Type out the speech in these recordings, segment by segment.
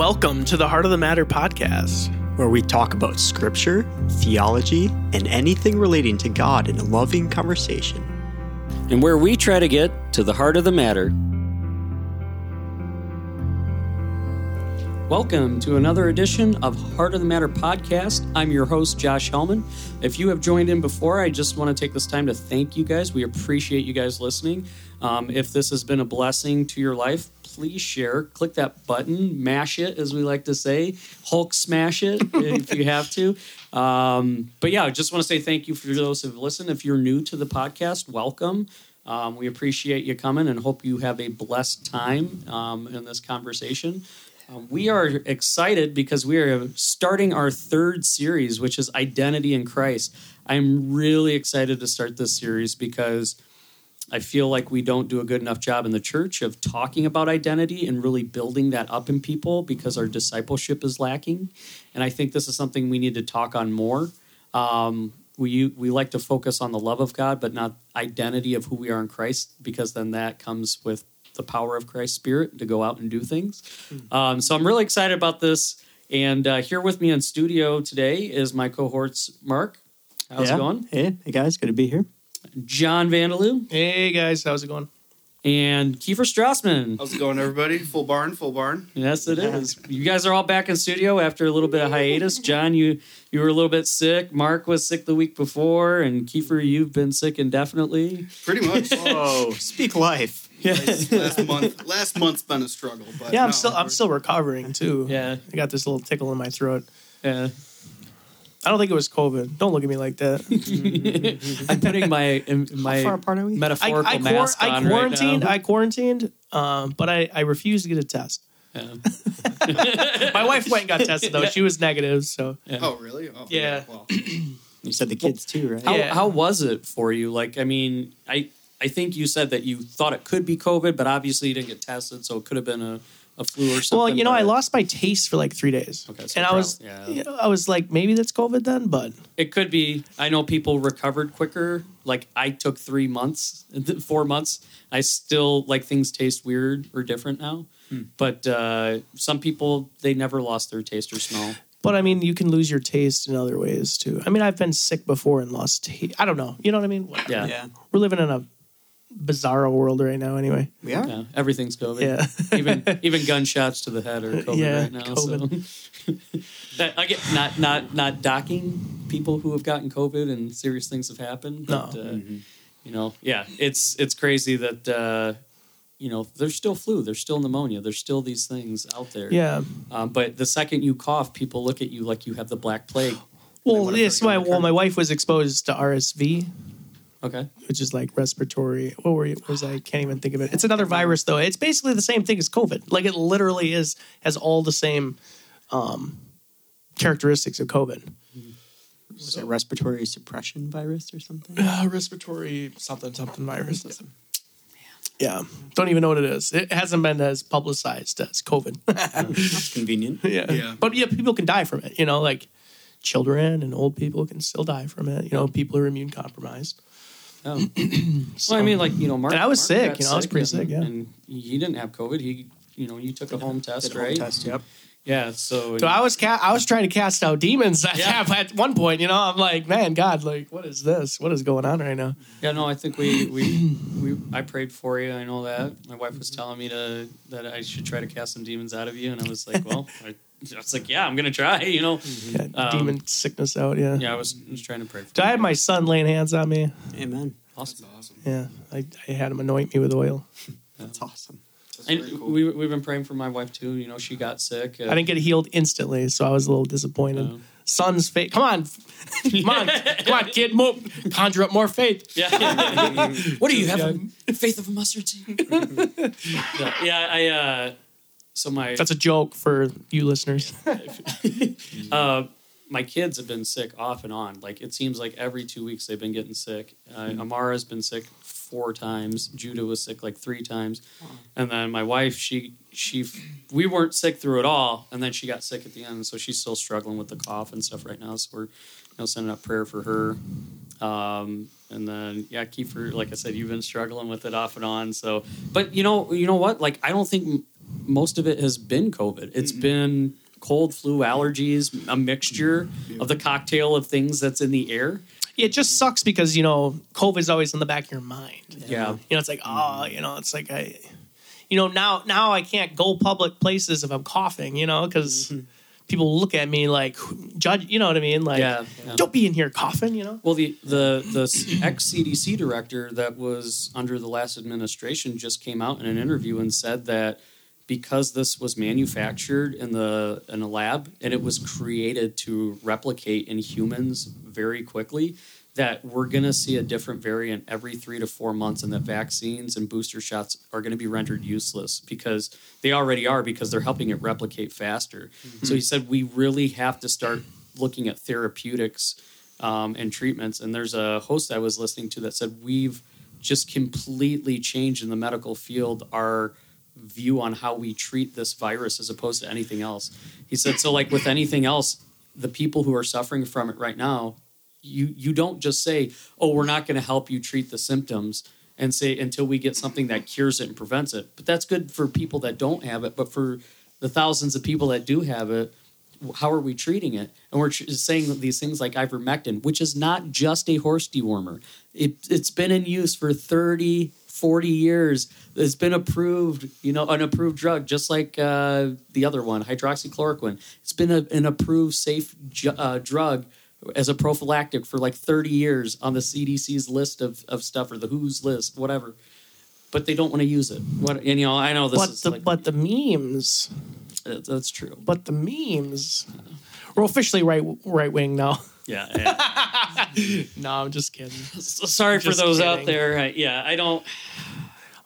Welcome to the Heart of the Matter podcast. where we talk about scripture, theology, and anything relating to God in a loving conversation. and where we try to get to the heart of the matter. Welcome to another edition of Heart of the Matter podcast. I'm your host, Josh Hellman. If you have joined in before, I just want to take this time to thank you guys. We appreciate you guys listening. Um, if this has been a blessing to your life, please share. Click that button, mash it, as we like to say, Hulk smash it if you have to. Um, but yeah, I just want to say thank you for those who've listened. If you're new to the podcast, welcome. Um, we appreciate you coming and hope you have a blessed time um, in this conversation. Um, we are excited because we are starting our third series, which is Identity in Christ. I'm really excited to start this series because I feel like we don't do a good enough job in the church of talking about identity and really building that up in people because our discipleship is lacking. And I think this is something we need to talk on more. Um, we we like to focus on the love of God, but not identity of who we are in Christ, because then that comes with the power of Christ's Spirit to go out and do things. Um, so I'm really excited about this. And uh, here with me in studio today is my cohorts, Mark. How's Yeah. it going? Hey, hey guys, good to be here. John Vandaloo Hey guys, how's it going? and Kiefer Strassman. How's it going, everybody? Full barn, full barn. Yes, it is. You guys are all back in studio after a little bit of hiatus. John, you you were a little bit sick. Mark was sick the week before, and Kiefer, you've been sick indefinitely. Pretty much. Oh, speak life. Yeah, last month, last month's been a struggle, but Yeah, I'm no, still I'm still recovering too. yeah, I got this little tickle in my throat. yeah. I don't think it was COVID. Don't look at me like that. I'm putting my my How far apart are we? I, metaphorical I, quar- mask I on quarantined. right I quarantined, um, but I, I refused to get a test. Yeah. My wife went and got tested though. She was negative. So Oh, really? Oh, Yeah. Well, You said the kids too, right? How, Yeah. how was it for you? Like, I mean, I I think you said that you thought it could be COVID, but obviously you didn't get tested, so it could have been a, a flu or something. well, you know, I lost my taste for like three days, Okay, so and I was yeah. you know, I was like maybe that's COVID then, but It could be. I know people recovered quicker. Like I took three months, four months. I still like things taste weird or different now. But uh, some people they never lost their taste or smell. But I mean, you can lose your taste in other ways too. I mean, I've been sick before and lost. taste. I don't know. You know what I mean? Whatever. Yeah, yeah, We're living in a bizarro world right now. Anyway, we are. yeah. Everything's COVID. yeah. even even gunshots to the head are COVID Yeah, right now. COVID. So that, I get not not not docking people who have gotten COVID and serious things have happened. But, No. uh, you know, yeah, it's it's crazy that uh, you know there's still flu, there's still pneumonia, there's still these things out there. yeah. Um, but the second you cough, people look at you like you have the black plague. Well, wanna yes. My well, my wife was exposed to RSV, Okay. which is like respiratory. What were you? what Was I can't even think of it. It's another virus though. It's basically the same thing as COVID. Like it literally is has all the same um, characteristics of COVID. Was it respiratory suppression virus or something? Uh, respiratory something something virus. Yeah, don't even know what it is. It hasn't been as publicized as COVID. That's convenient. yeah. Yeah. but yeah, people can die from it. You know, like children and old people can still die from it. You know, people who are immune compromised. Oh. well, I mean, like you know, Mark. And I was Mark sick, you know, I was pretty and, sick, yeah. And he didn't have COVID. He, you know, you took a home test, Did a home right? test, yep. Yeah. So, So I was ca- I was trying to cast out demons at, Yeah. at one point. You know, I'm like, man, God, like, what is this? What is going on right now? Yeah, no, I think we we we I prayed for you. I know that. My wife was telling me to that I should try to cast some demons out of you, and I was like, well, I, I was like, yeah, I'm gonna try. You know, Yeah, Um, demon sickness out. Yeah. yeah, I was, I was trying to pray for. So I you. had my son laying hands on me. Amen. awesome. that's awesome. Yeah, I, I had him anoint me with oil. That's awesome. That's And cool. we we've been praying for my wife too. You know, she got sick. Uh, I didn't get healed instantly, so I was a little disappointed. Oh. Son's faith. Come on, come on, come on, kid. More, conjure up more faith. Yeah. what do you have? a Faith of a mustard seed. yeah, yeah, I. uh So my That's a joke for you listeners. uh, my kids have been sick off and on. Like it seems like every two weeks they've been getting sick. Uh, Amara's been sick four times. Judah was sick like three times, and then my wife she she we weren't sick through it all, and then she got sick at the end, so she's still struggling with the cough and stuff right now. So we're you know sending up prayer for her. Um, and then yeah, Kiefer, like I said, you've been struggling with it off and on. So, but you know, you know what? Like I don't think m- most of it has been COVID. It's mm-hmm. been cold, flu, allergies, a mixture of the cocktail of things that's in the air. It just sucks because you know COVID is always in the back of your mind. Yeah. You know, it's like oh, you know, it's like I, you know, now now I can't go public places if I'm coughing. You know, because mm-hmm. people look at me like judge. You know what I mean? Like, Yeah, yeah. don't be in here coughing. You know. Well, the the the ex CDC director that was under the last administration just came out in an interview and said that because this was manufactured in the in a lab and it was created to replicate in humans very quickly, that we're going to see a different variant every three to four months, and that vaccines and booster shots are going to be rendered useless because they already are because they're helping it replicate faster. So he said we really have to start looking at therapeutics um, and treatments. And there's a host I was listening to that said we've just completely changed in the medical field our view on how we treat this virus as opposed to anything else. He said so like with anything else, the people who are suffering from it right now, you you don't just say, "Oh, we're not going to help you treat the symptoms." And say until we get something that cures it and prevents it. But that's good for people that don't have it. But for the thousands of people that do have it, how are we treating it? And we're saying these things like ivermectin, which is not just a horse dewormer. It, it's been in use for 30, 40 years. It's been approved, you know, an approved drug, just like uh, the other one, hydroxychloroquine. It's been a, an approved, safe ju- uh, drug as a prophylactic for like 30 years on the CDC's list of, of stuff or the WHO's list, whatever. But they don't want to use it. What and you know, I know this But is the like, but the memes, uh, that's true. but the memes. We're officially right right wing now. Yeah, yeah. no, I'm just kidding. So sorry for Just those out there. I, yeah, I don't.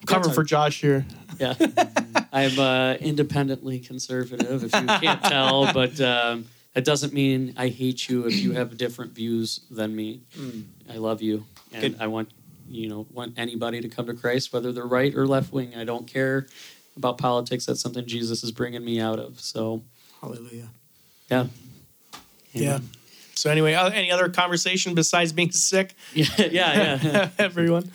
I'm covering for Josh here. Yeah, I'm uh, independently conservative. If you can't tell, but um, that doesn't mean I hate you if you have different views than me. I love you, and Good. I want you know want anybody to come to Christ, whether they're right or left wing. I don't care about politics. That's something Jesus is bringing me out of. So Hallelujah. yeah, Yeah. So anyway, uh, any other conversation besides being sick, yeah, yeah, yeah. everyone?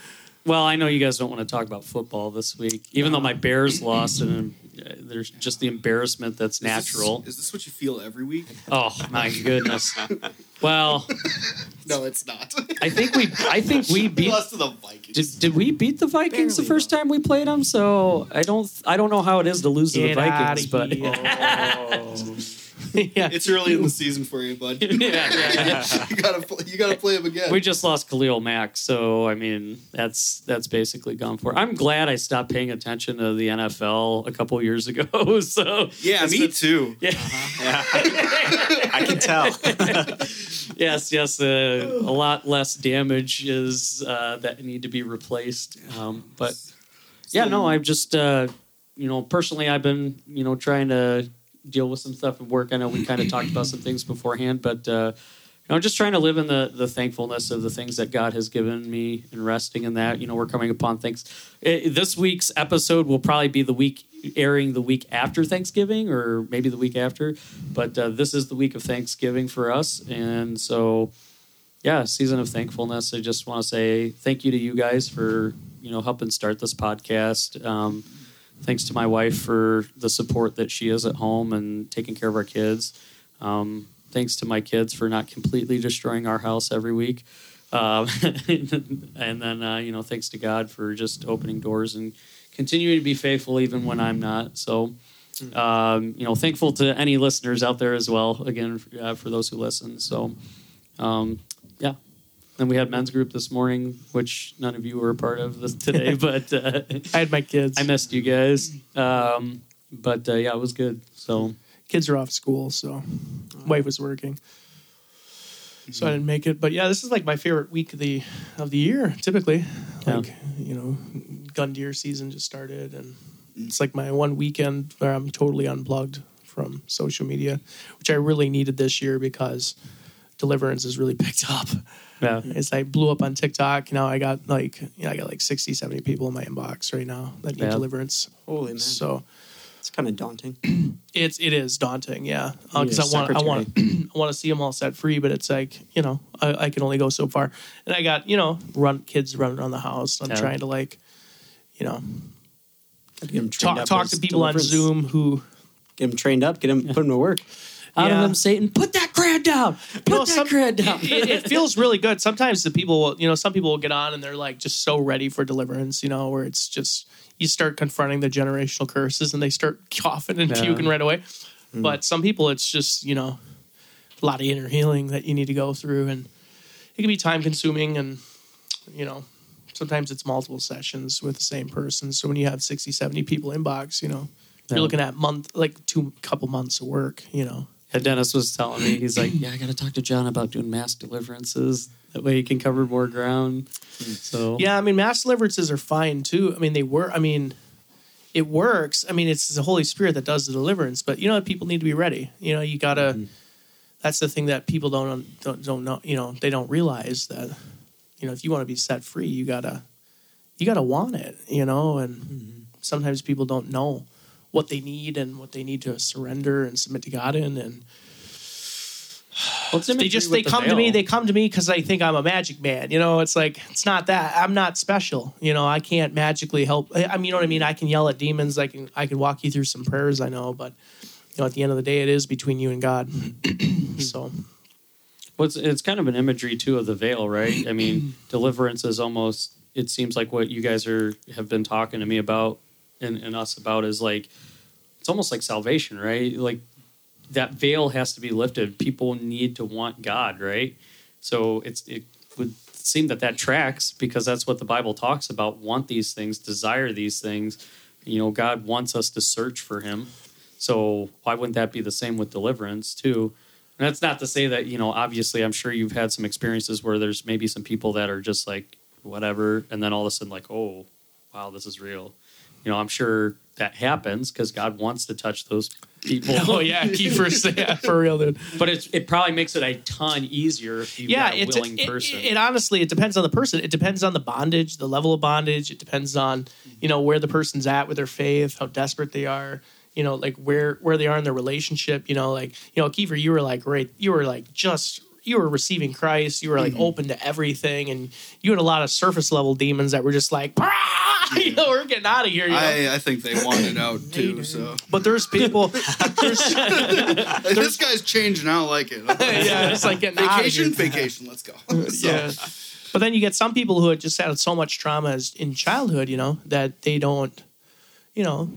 Well, I know you guys don't want to talk about football this week, even though my Bears lost, and uh, there's just the embarrassment that's Is this- natural. Is this what you feel every week? Oh my goodness! Well, No, it's not. I think we, I think we we beat. lost to the Vikings. Did, did we beat the Vikings the Barely, first time we played them? So I don't, I don't know how it is to lose to the Vikings, but here. yeah. It's early in the season for you, bud. yeah, yeah, yeah. you gotta pl- you gotta play him again. we just lost Khalil Mack, so I mean that's that's basically gone for. I'm glad I stopped paying attention to the NFL a couple years ago. So yeah, me been- too. Yeah. Yeah, I can tell. yes, yes, uh, a lot less damage is uh, that need to be replaced. Um, but yeah, no, I've just uh, you know personally, I've been you know trying to deal with some stuff at work. I know we kind of talked about some things beforehand, but uh, you know, just trying to live in the the thankfulness of the things that God has given me and resting in that. You know, we're coming upon things. Eh, this week's episode will probably be the week airing the week after Thanksgiving, or maybe the week after. But uh, this is the week of Thanksgiving for us, and so yeah, season of thankfulness. I just want to say thank you to you guys for you know helping start this podcast. Um, thanks to my wife for the support that she is at home and taking care of our kids. Um, thanks to my kids for not completely destroying our house every week. Um, and then, uh, you know, thanks to God for just opening doors and continuing to be faithful even when I'm not. So, um, you know, thankful to any listeners out there as well, again, uh, for those who listen. So, um. Then we had men's group this morning, which none of you were a part of this today, but uh, I had my kids. I missed you guys. Um, but uh, yeah, it was good. So kids are off school, so wife was working. So I didn't make it, but yeah, this is like my favorite week of the of the year. Typically, Yeah. like you know, gun deer season just started, and it's like my one weekend where I'm totally unplugged from social media, which I really needed this year because Deliverance has really picked up. Yeah, It's like blew up on TikTok. Now I got like you know, I got like 60, 70 people in my inbox right now that need Yeah. Deliverance. Holy man. So It's kind of daunting. it's it is daunting, yeah. Uh, need Because I want I want I want to see them all set free, but it's like you know I, I can only go so far, and I got you know run kids running around the house. I'm Yeah. trying to like, you know, Get him talk talk to people on. Zoom who Get them trained up. Get them put him to work. Out Yeah. of them, Satan. Put that crowd down. Put You know, that some- crowd down. it, it feels really good. Sometimes the people, will, you know, some people will get on and they're like just so ready for deliverance, you know, where it's just you start confronting the generational curses and they start coughing and Yeah. puking right away. Hmm. But some people, it's just you know a lot of inner healing that you need to go through, and it can be time consuming, and you know sometimes it's multiple sessions with the same person. So when you have 60, 70 people inbox, you know. Yeah. You're looking at month, like two couple months of work, you know. Dennis was telling me, he's like, yeah, I got to talk to John about doing mass deliverances. That way he can cover more ground. So Yeah, I mean, mass deliverances are fine too. I mean, they were. I mean, it works. I mean, it's the Holy Spirit that does the deliverance, but you know, people need to be ready. You know, you gotta. Mm-hmm. That's the thing that people don't don't don't know. You know, they don't realize that. You know, if you want to be set free, you gotta, you gotta want it. You know, and mm-hmm. sometimes people don't know what they need and what they need to surrender and submit to God in, and they just they the come to me they come to me because they think i'm a magic man you know? It's like it's not that i'm not special you know? I can't magically help i I mean you know what i mean? I can yell at demons i can i can walk you through some prayers i know but you know at the end of the day it is between you and god. So. Well, it's, it's kind of an imagery too of the veil, right? I mean, deliverance is almost. It seems like what you guys are have been talking to me about and, and us about is like it's almost like salvation, right? Like that veil has to be lifted. People need to want God, right? So it's it would seem that that tracks because that's what the Bible talks about. Want these things, desire these things. You know, God wants us to search for Him. So why wouldn't that be the same with deliverance too? And that's not to say that, you know, obviously I'm sure you've had some experiences where there's maybe some people that are just like whatever and then all of a sudden like, "Oh, wow, this is real." You know, I'm sure that happens because God wants to touch those people. oh yeah Kiefer, yeah for real dude But it's, it probably makes it a ton easier if you've yeah got a it's willing it, person. It, it honestly it depends on the person it depends on the bondage the level of bondage it depends on you know where the person's at with their faith how desperate they are you know like where where they are in their relationship you know like you know Kiefer you were like right you were like just you were receiving Christ you were like mm-hmm. open to everything and you had a lot of surface level demons that were just like "Brah!" you know we're getting out of here you know? I, I think they want it out too. So but there's people there's, this guy's changing. I don't like it. yeah it's like getting out of here. vacation, vacation. Let's go. So, yeah. But then you get some people who had just had so much trauma in childhood, you know, that they don't, you know,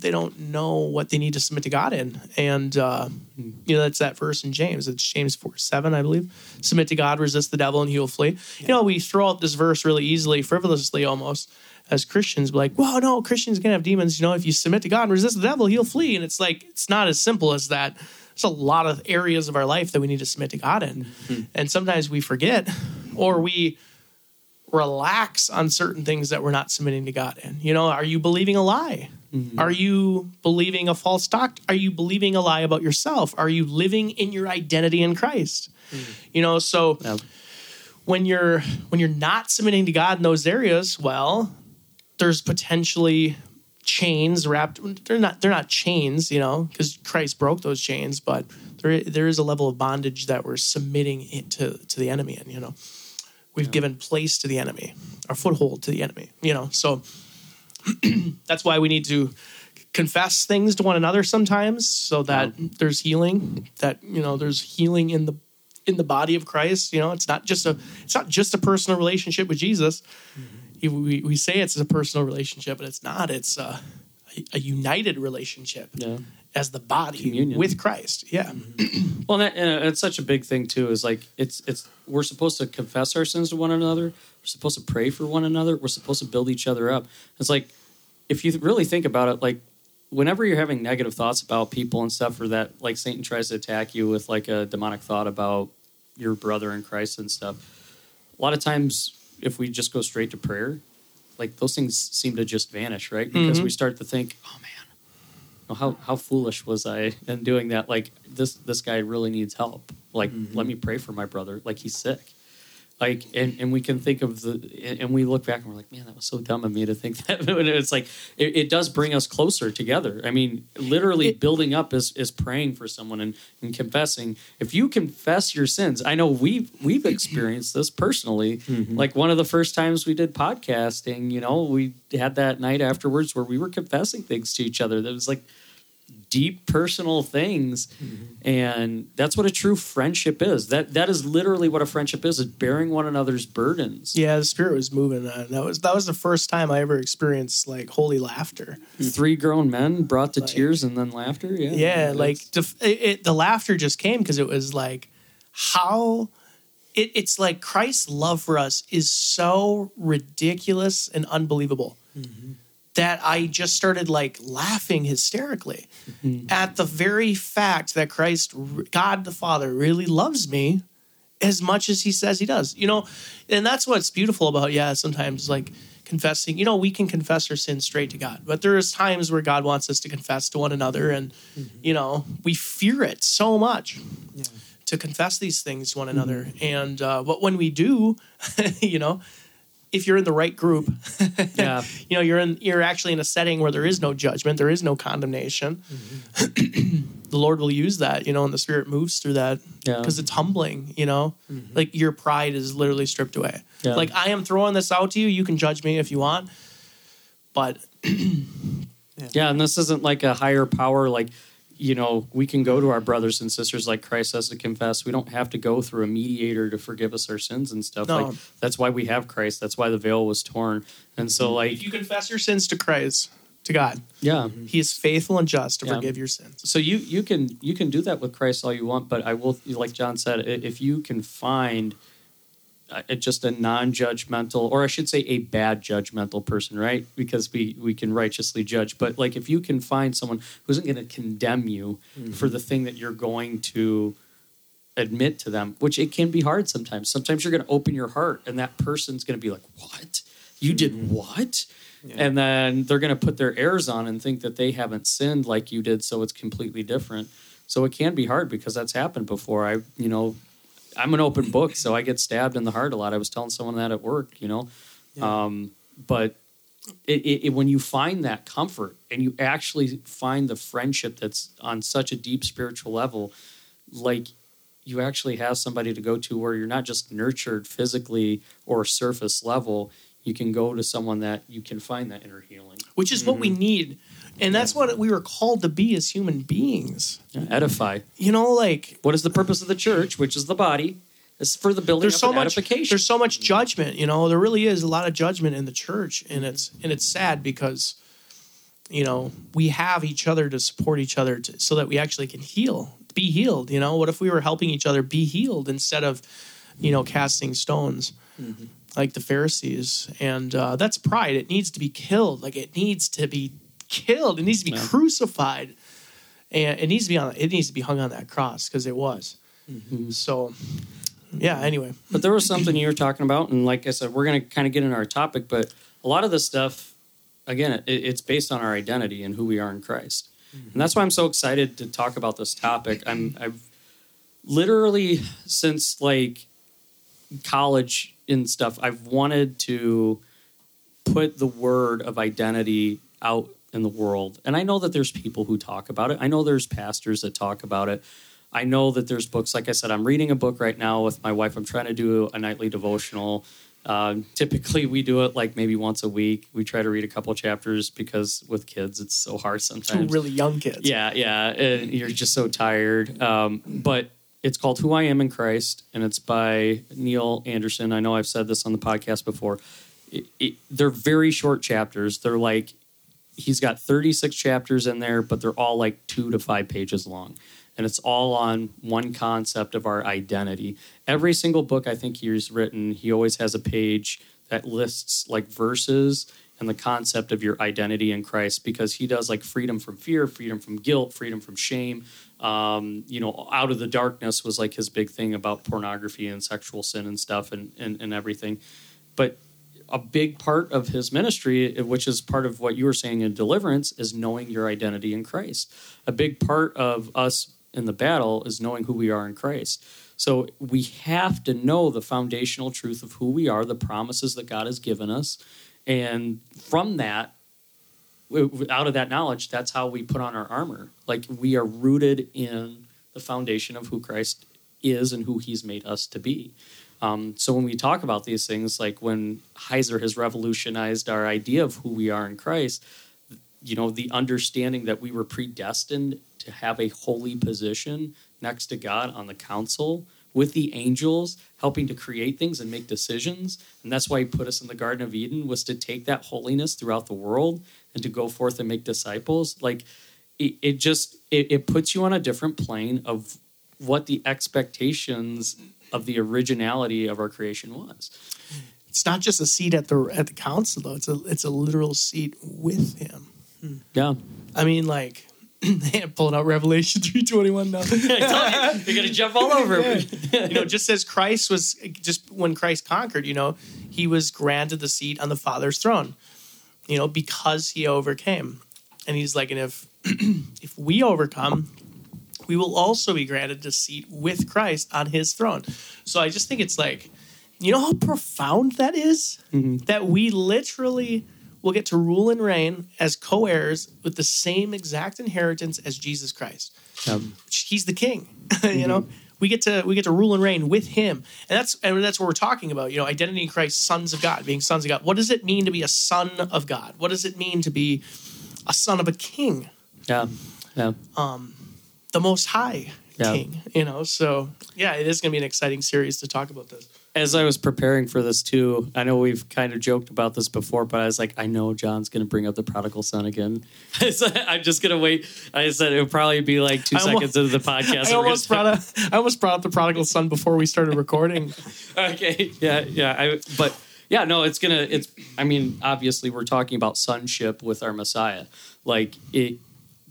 they don't know what they need to submit to God in. And, uh, you know, that's that verse in James. It's James 4 7, I believe. Submit to God, resist the devil, and he will flee. You know, we throw out this verse really easily, frivolously almost, as Christians. Like, well, no, Christians can have demons. You know, if you submit to God and resist the devil, he'll flee. And it's like, it's not as simple as that. There's a lot of areas of our life that we need to submit to God in. And sometimes we forget or we relax on certain things that we're not submitting to God in. You know, are you believing a lie? Mm-hmm. Are you believing a false doc? Are you believing a lie about yourself? Are you living in your identity in Christ? Mm-hmm. You know, so Yeah. when you're when you're not submitting to God in those areas, well, there's potentially chains wrapped they're not they're not chains, you know, because Christ broke those chains, but there there is a level of bondage that we're submitting it to to the enemy and you know. We've given place to the enemy, our foothold to the enemy, you know. So that's why we need to confess things to one another sometimes so that there's healing that you know there's healing in the in the body of christ. You know it's not just a it's not just a personal relationship with jesus. Mm-hmm. we, we say it's a personal relationship but it's not. It's a, a united relationship. Yeah. As the body Communion. with christ yeah mm-hmm. Well, and, that, and it's such a big thing too. Is like it's it's we're supposed to confess our sins to one another. We're supposed to pray for one another. We're supposed to build each other up. It's like if you really think about it, like whenever you're having negative thoughts about people and stuff, or that like Satan tries to attack you with like a demonic thought about your brother in Christ and stuff. A lot of times, if we just go straight to prayer, like those things seem to just vanish, right? Because mm-hmm. we start to think, oh man, well, how how foolish was I in doing that? Like this this guy really needs help. Like mm-hmm. let me pray for my brother. Like he's sick. Like, and, and we can think of the, and we look back and we're like, man, that was so dumb of me to think that. And it's like, it, it does bring us closer together. I mean, literally It- building up is, is praying for someone and, and confessing. If you confess your sins, I know we've, we've experienced this personally. Mm-hmm. Like one of the first times we did podcasting, you know, we had that night afterwards where we were confessing things to each other. That was like, deep personal things. Mm-hmm. And that's what a true friendship is. That that is literally what a friendship is is bearing one another's burdens. Yeah, the spirit was moving. On. That was that was the first time I ever experienced like holy laughter. Mm-hmm. three grown men brought to Like- tears and then laughter? Yeah Yeah, like to, it, it, the laughter just came because it was like how it, it's like Christ's love for us is so ridiculous and unbelievable mm-hmm. That I just started like laughing hysterically mm-hmm. at the very fact that Christ, God the Father, really loves me as much as He says He does. You know, and that's what's beautiful about yeah. Sometimes like confessing, you know, we can confess our sins straight to God, but there is times where God wants us to confess to one another, and mm-hmm. you know, we fear it so much to confess these things to one mm-hmm. another. And uh, but when we do, you know, if you're in the right group, yeah you know, you're in you're actually in a setting where there is no judgment, there is no condemnation. Mm-hmm. the Lord will use that, you know, and the Spirit moves through that Yeah. because it's humbling. You know, mm-hmm. like your pride is literally stripped away. Yeah. Like I am throwing this out to you. You can judge me if you want, but yeah and this isn't like a higher power like you know we can go to our brothers and sisters like christ has to confess. We don't have to go through a mediator to forgive us our sins and stuff. No. like that's why we have christ. That's why the veil was torn. And so mm-hmm. like if you confess your sins to Christ, to God, yeah. Mm-hmm. He is faithful and just to Yeah. forgive your sins. so you you can you can do that with Christ all you want, but I will like John said, if you can find just a non-judgmental, or I should say, a bad judgmental person, right? Because we we can righteously judge, but like if you can find someone who isn't going to condemn you mm-hmm. for the thing that you're going to admit to them, which it can be hard sometimes. Sometimes you're going to open your heart, and that person's going to be like, "What? You did mm-hmm. what?" And then they're going to put their airs on and think that they haven't sinned like you did, so it's completely different. So it can be hard because that's happened before. I, you know, I'm an open book, so I get stabbed in the heart a lot. I was telling someone that at work, you know, um, but it, it, it, when you find that comfort and you actually find the friendship that's on such a deep spiritual level, like you actually have somebody to go to where you're not just nurtured physically or surface level. You can go to someone that you can find that inner healing. Which is what we need, and that's what we were called to be as human beings. Yeah, edify. You know, like What is the purpose of the church, which is the body? It's for the building there's so much there's so much judgment you know there really is a lot of judgment in the church and it's and it's sad because you know we have each other to support each other to, so that we actually can heal be healed you know what if we were helping each other be healed instead of you know casting stones like the pharisees and uh, that's pride it needs to be killed like it needs to be killed it needs to be Yeah. crucified and it needs to be on it needs to be hung on that cross because it was mm-hmm. so yeah anyway But there was something you were talking about, and like I said, we're going to kind of get into our topic. But a lot of this stuff, again, it, it's based on our identity and who we are in Christ, mm-hmm. and that's why I'm so excited to talk about this topic. I'm I've literally since like college and stuff, I've wanted to put the word of identity out in the world. And I know that there's people who talk about it. I know there's pastors that talk about it. I know that there's books. Like I said, I'm reading a book right now with my wife. I'm trying to do a nightly devotional. Um, typically, we do it like maybe once a week. We try to read a couple chapters because with kids, it's so hard two sometimes. really young kids Yeah, yeah. uh, you're just so tired. Um, but it's called Who I Am in Christ, and it's by Neil Anderson. I know I've said this on the podcast before. It, it, they're very short chapters. They're like, he's got 36 chapters in there, but they're all like two to five pages long. And it's all on one concept of our identity. Every single book I think he's written, he always has a page that lists like verses and the concept of your identity in Christ because he does like freedom from fear, freedom from guilt, freedom from shame. Um, you know, out of the darkness was like his big thing about pornography and sexual sin and stuff and, and, and everything. But a big part of his ministry, which is part of what you were saying in deliverance, is knowing your identity in Christ. A big part of us in the battle is knowing who we are in Christ. So we have to know the foundational truth of who we are, the promises that God has given us, and from that, out of that knowledge, that's how we put on our armor. Like we are rooted in the foundation of who Christ is and who He's made us to be. Um, so when we talk about these things, like when Heiser has revolutionized our idea of who we are in Christ, you know, the understanding that we were predestined to have a holy position next to God on the council with the angels, helping to create things and make decisions. And that's why he put us in the Garden of Eden was to take that holiness throughout the world and to go forth and make disciples. Like it, it just it, it puts you on a different plane of what the expectations of the originality of our creation was. It's not just a seat at the at the council though. It's a it's a literal seat with him. Yeah. I mean, like pulling out Revelation three twenty one now. You're gonna jump all over me. you know, just as Christ was just when Christ conquered, you know, he was granted the seat on the Father's throne. You know, because he overcame. And he's like, and if if we overcome, we will also be granted a seat with Christ on his throne. So I just think it's like, you know how profound that is? Mm-hmm. That we literally will get to rule and reign as co heirs with the same exact inheritance as Jesus Christ. He's the king, you mm-hmm. know? We get to we get to rule and reign with him, and that's and that's what we're talking about. You know, identity in Christ, sons of God, being sons of God. What does it mean to be a son of God? What does it mean to be a son of a king? Yeah. Yeah. Um, the most high Yeah. king you know so yeah it is going to be an exciting series to talk about this as I was preparing for this too, I know we've kind of joked about this before, but I was like, I know John's going to bring up the prodigal son again. So I'm just going to wait. I said it would probably be like two I almost- seconds into the podcast. I almost brought up I almost brought up the prodigal son before we started recording okay yeah yeah I, but yeah no it's gonna it's i mean obviously we're talking about sonship with our messiah like it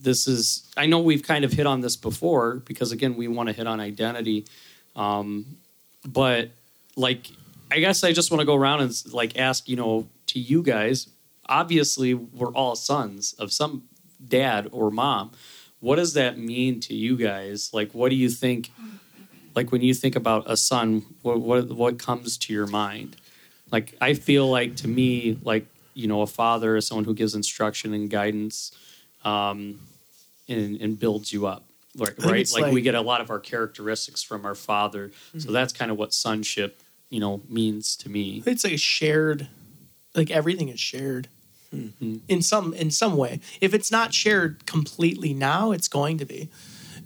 this is i know we've kind of hit on this before because again we want to hit on identity um but like i guess i just want to go around and like ask you know to you guys obviously we're all sons of some dad or mom. What does that mean to you guys? Like what do you think like when you think about a son what what, what comes to your mind? Like i feel like to me like you know a father is someone who gives instruction and guidance um and, and builds you up like, right? it's like, we get a lot of our characteristics from our father. So mm-hmm. that's kind of what sonship you know means to me. It's like a shared like everything is shared. Mm-hmm. In some in some way. If it's not shared completely now it's going to be.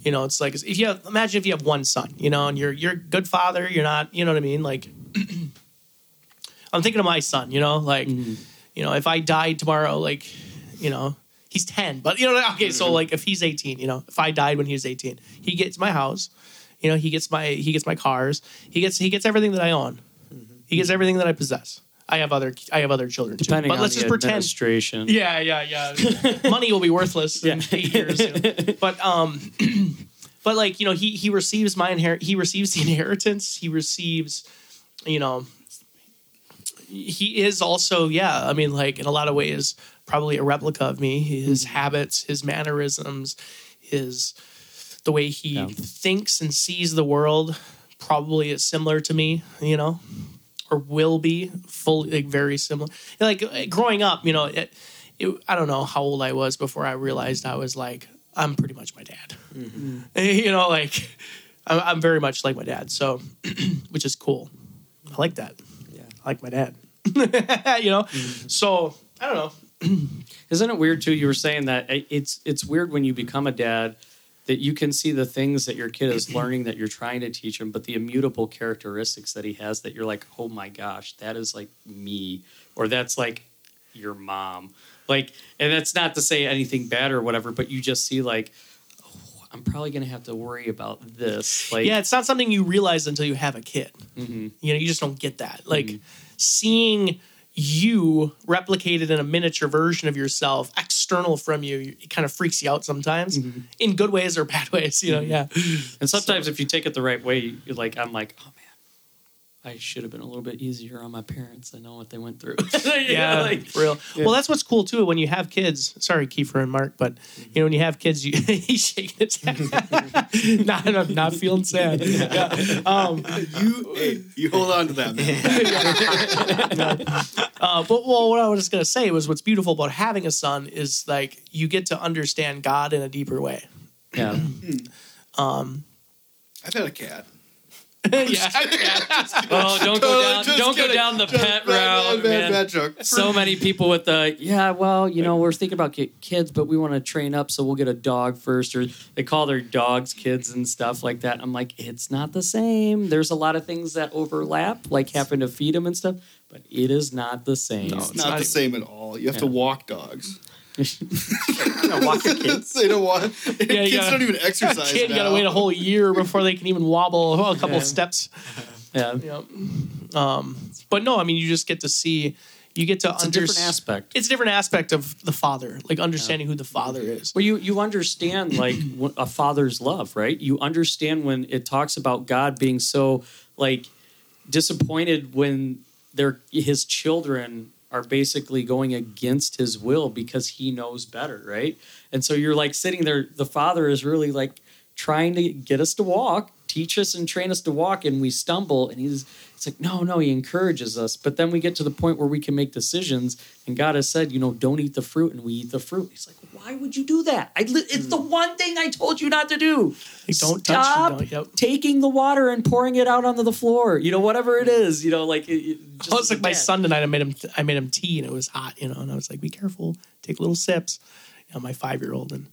You know it's like if you have imagine if you have one son you know and you're you're a good father you're not you know what i mean? Like i'm thinking of my son you know? Like mm-hmm. you know if i died tomorrow like you know he's 10 but you know okay so like if he's 18 you know if i died when he was 18 he gets my house you know he gets my he gets my cars he gets he gets everything that i own he gets everything that i possess i have other i have other children too. depending but on let's the just pretend administration yeah, yeah, yeah. Money will be worthless in eight years. you know. But um, but like you know, he he receives my inherit. He receives the inheritance. He receives, you know, he is also yeah. I mean, like in a lot of ways, probably a replica of me. His hmm. habits, his mannerisms, his the way he Yeah. thinks and sees the world probably is similar to me. You know, or will be fully like very similar. Like growing up, you know, it, it, I don't know how old I was before I realized I was like I'm pretty much my dad. Mm-hmm. You know, like I'm, I'm very much like my dad. So, which is cool. I like that. Yeah. I like my dad. you know, mm-hmm. so I don't know. Isn't it weird too? You were saying that it's it's weird when you become a dad that you can see the things that your kid is learning that you're trying to teach him, but the immutable characteristics that he has that you're like, oh my gosh, that is like me, or that's like your mom, like, and that's not to say anything bad or whatever, but you just see like, oh, I'm probably gonna have to worry about this, like, yeah, it's not something you realize until you have a kid. mhm. You know, you just don't get that. Like seeing you replicated in a miniature version of yourself, external from you, it kind of freaks you out sometimes, mm-hmm. in good ways or bad ways. You know, mm-hmm. yeah. and sometimes if you take it the right way, you're like, I'm like, oh man. I should have been a little bit easier on my parents. I know what they went through. yeah, like, for real. Well, that's what's cool too. When you have kids, sorry, Kiefer and Mark, but you know when you have kids, you he's shaking his head, not not, not feeling sad. Yeah. Um, You, you hold on to that, man. uh, but well, what I was just gonna say was what's beautiful about having a son is like you get to understand God in a deeper way. yeah. um, I've had a cat. yeah, Oh, don't go down! Just Don't go down the Just pet bad, route, bad, bad, man. bad joke. so many people with the yeah well you know we're thinking about get kids but we want to train up so we'll get a dog first or they call their dogs kids and stuff like that i'm like it's not the same there's a lot of things that overlap like having to feed them and stuff but it is not the same No, It's It's not, not the even- same at all. You have to walk dogs. No, walk your kids. they don't want. you kids gotta- don't even exercise. kid, you gotta wait a whole year before they can even wobble a couple Yeah. steps. yeah You know? um, but no, I mean you just get to see, you get to it's a different understand. aspect It's a different aspect of the father, like understanding who the father is. Well, you you understand like a father's love, right? You understand when it talks about God being so like disappointed when their his children are basically going against his will because he knows better, right? And so you're like sitting there. The father is really like trying to get us to walk, teach us and train us to walk, and we stumble. And he's it's like no, no. He encourages us, but then we get to the point where we can make decisions. And God has said, you know, don't eat the fruit, and we eat the fruit. He's like, why would you do that? Li- it's the hmm. one thing I told you not to do. Like, don't touch- Stop don't- yep. taking the water and pouring it out onto the floor. You know, whatever it is. You know, like it, it just Oh, it's as a like my son tonight. I made him. I made him tea, and it was hot. You know, and I was like, "Be careful. Take little sips." You know, my five year old, and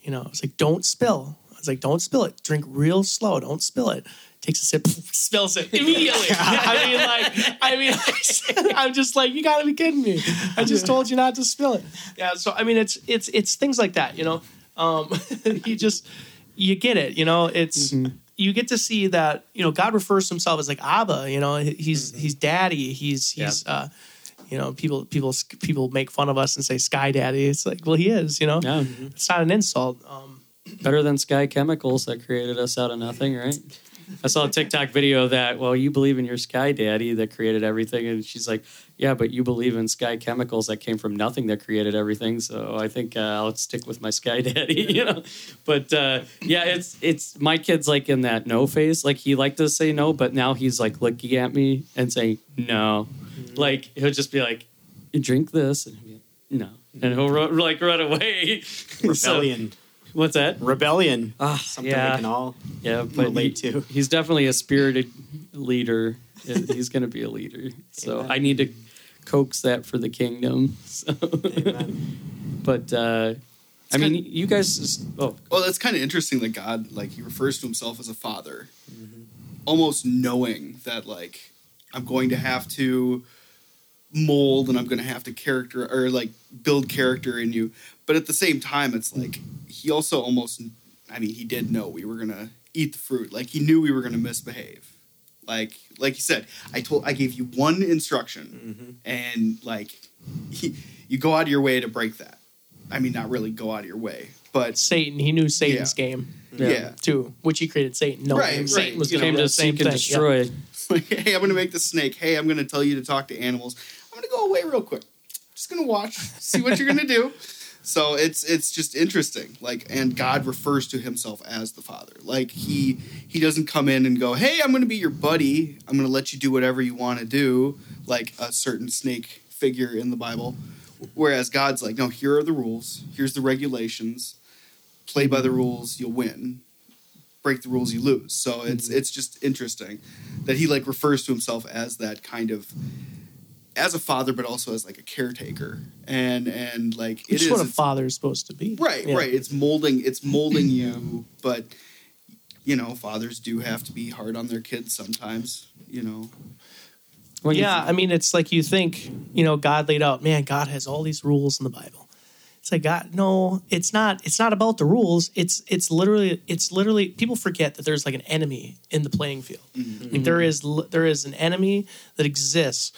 you know, I was like, "Don't spill." I was like, "Don't spill it. Drink real slow. Don't spill it." Takes a sip, spills it immediately. I mean, like, I mean, I'm just like, you gotta be kidding me. I just told you not to spill it. Yeah. So I mean, it's it's it's things like that. You know, um, you just you get it. You know, it's you get to see that you know God refers to himself as like Abba. You know, he's he's daddy. He's he's uh, you know people people people make fun of us and say Sky Daddy. It's like well he is. You know, Yeah, it's not an insult. Um, better than Sky Chemicals that created us out of nothing, right? I saw a TikTok video that, well, you believe in your Sky Daddy that created everything, and she's like, yeah, but you believe in Sky Chemicals that came from nothing that created everything. So I think uh, I'll stick with my Sky Daddy, you know. But uh, yeah, it's it's my kid's like in that no phase. Like he liked to say no, but now he's like looking at me and saying no. Like he'll just be like, drink this, and he'll be like, no, and he'll like run away. So- Rebellion. What's that? Rebellion. Ah, Something yeah. we can all Yeah, but relate he- to. he's definitely a spirited leader. He's going to be a leader. So Amen. I need to coax that for the kingdom. So, Amen. but uh, I mean, you guys. Oh, Well, that's kind of interesting that God, like, he refers to himself as a father, Mm-hmm. almost knowing that, like, I'm going to have to mold and I'm going to have to character or like build character in you. But at the same time, it's like he also almost, I mean, he did know we were going to eat the fruit. Like, he knew we were going to misbehave. Like, like you said, I told, I gave you one instruction, mm-hmm. and like, he, you go out of your way to break that. I mean, not really go out of your way, but Satan, he knew Satan's game Yeah. yeah. too, which he created Satan. No, Right, Satan right. was You came do to the same seek and thing. destroy. like, hey, I'm going to make the snake. Hey, I'm going to tell you to talk to animals. I'm going to go away real quick. Just going to watch, see what you're going to do. So it's it's just interesting. Like, and God refers to Himself as the Father. Like he he doesn't come in and go, hey, I'm going to be your buddy. I'm going to let you do whatever you want to do, like a certain snake figure in the Bible. Whereas God's like, no, here are the rules. Here's the regulations. Play by the rules, you'll win. Break the rules, you lose. So it's mm-hmm. it's just interesting that he like refers to himself as that kind of as a father, but also as like a caretaker, and and like it Which is is what a it's- father is supposed to be. right, Yeah. right. It's molding, it's molding you, but you know, fathers do have to be hard on their kids sometimes. You know, When you- yeah, I mean, it's like you think, you know, God laid out, man, God has all these rules in the Bible. It's like God, no, it's not. It's not about the rules. It's it's literally it's literally people forget that there's like an enemy in the playing field. Mm-hmm. Like there is there is an enemy that exists,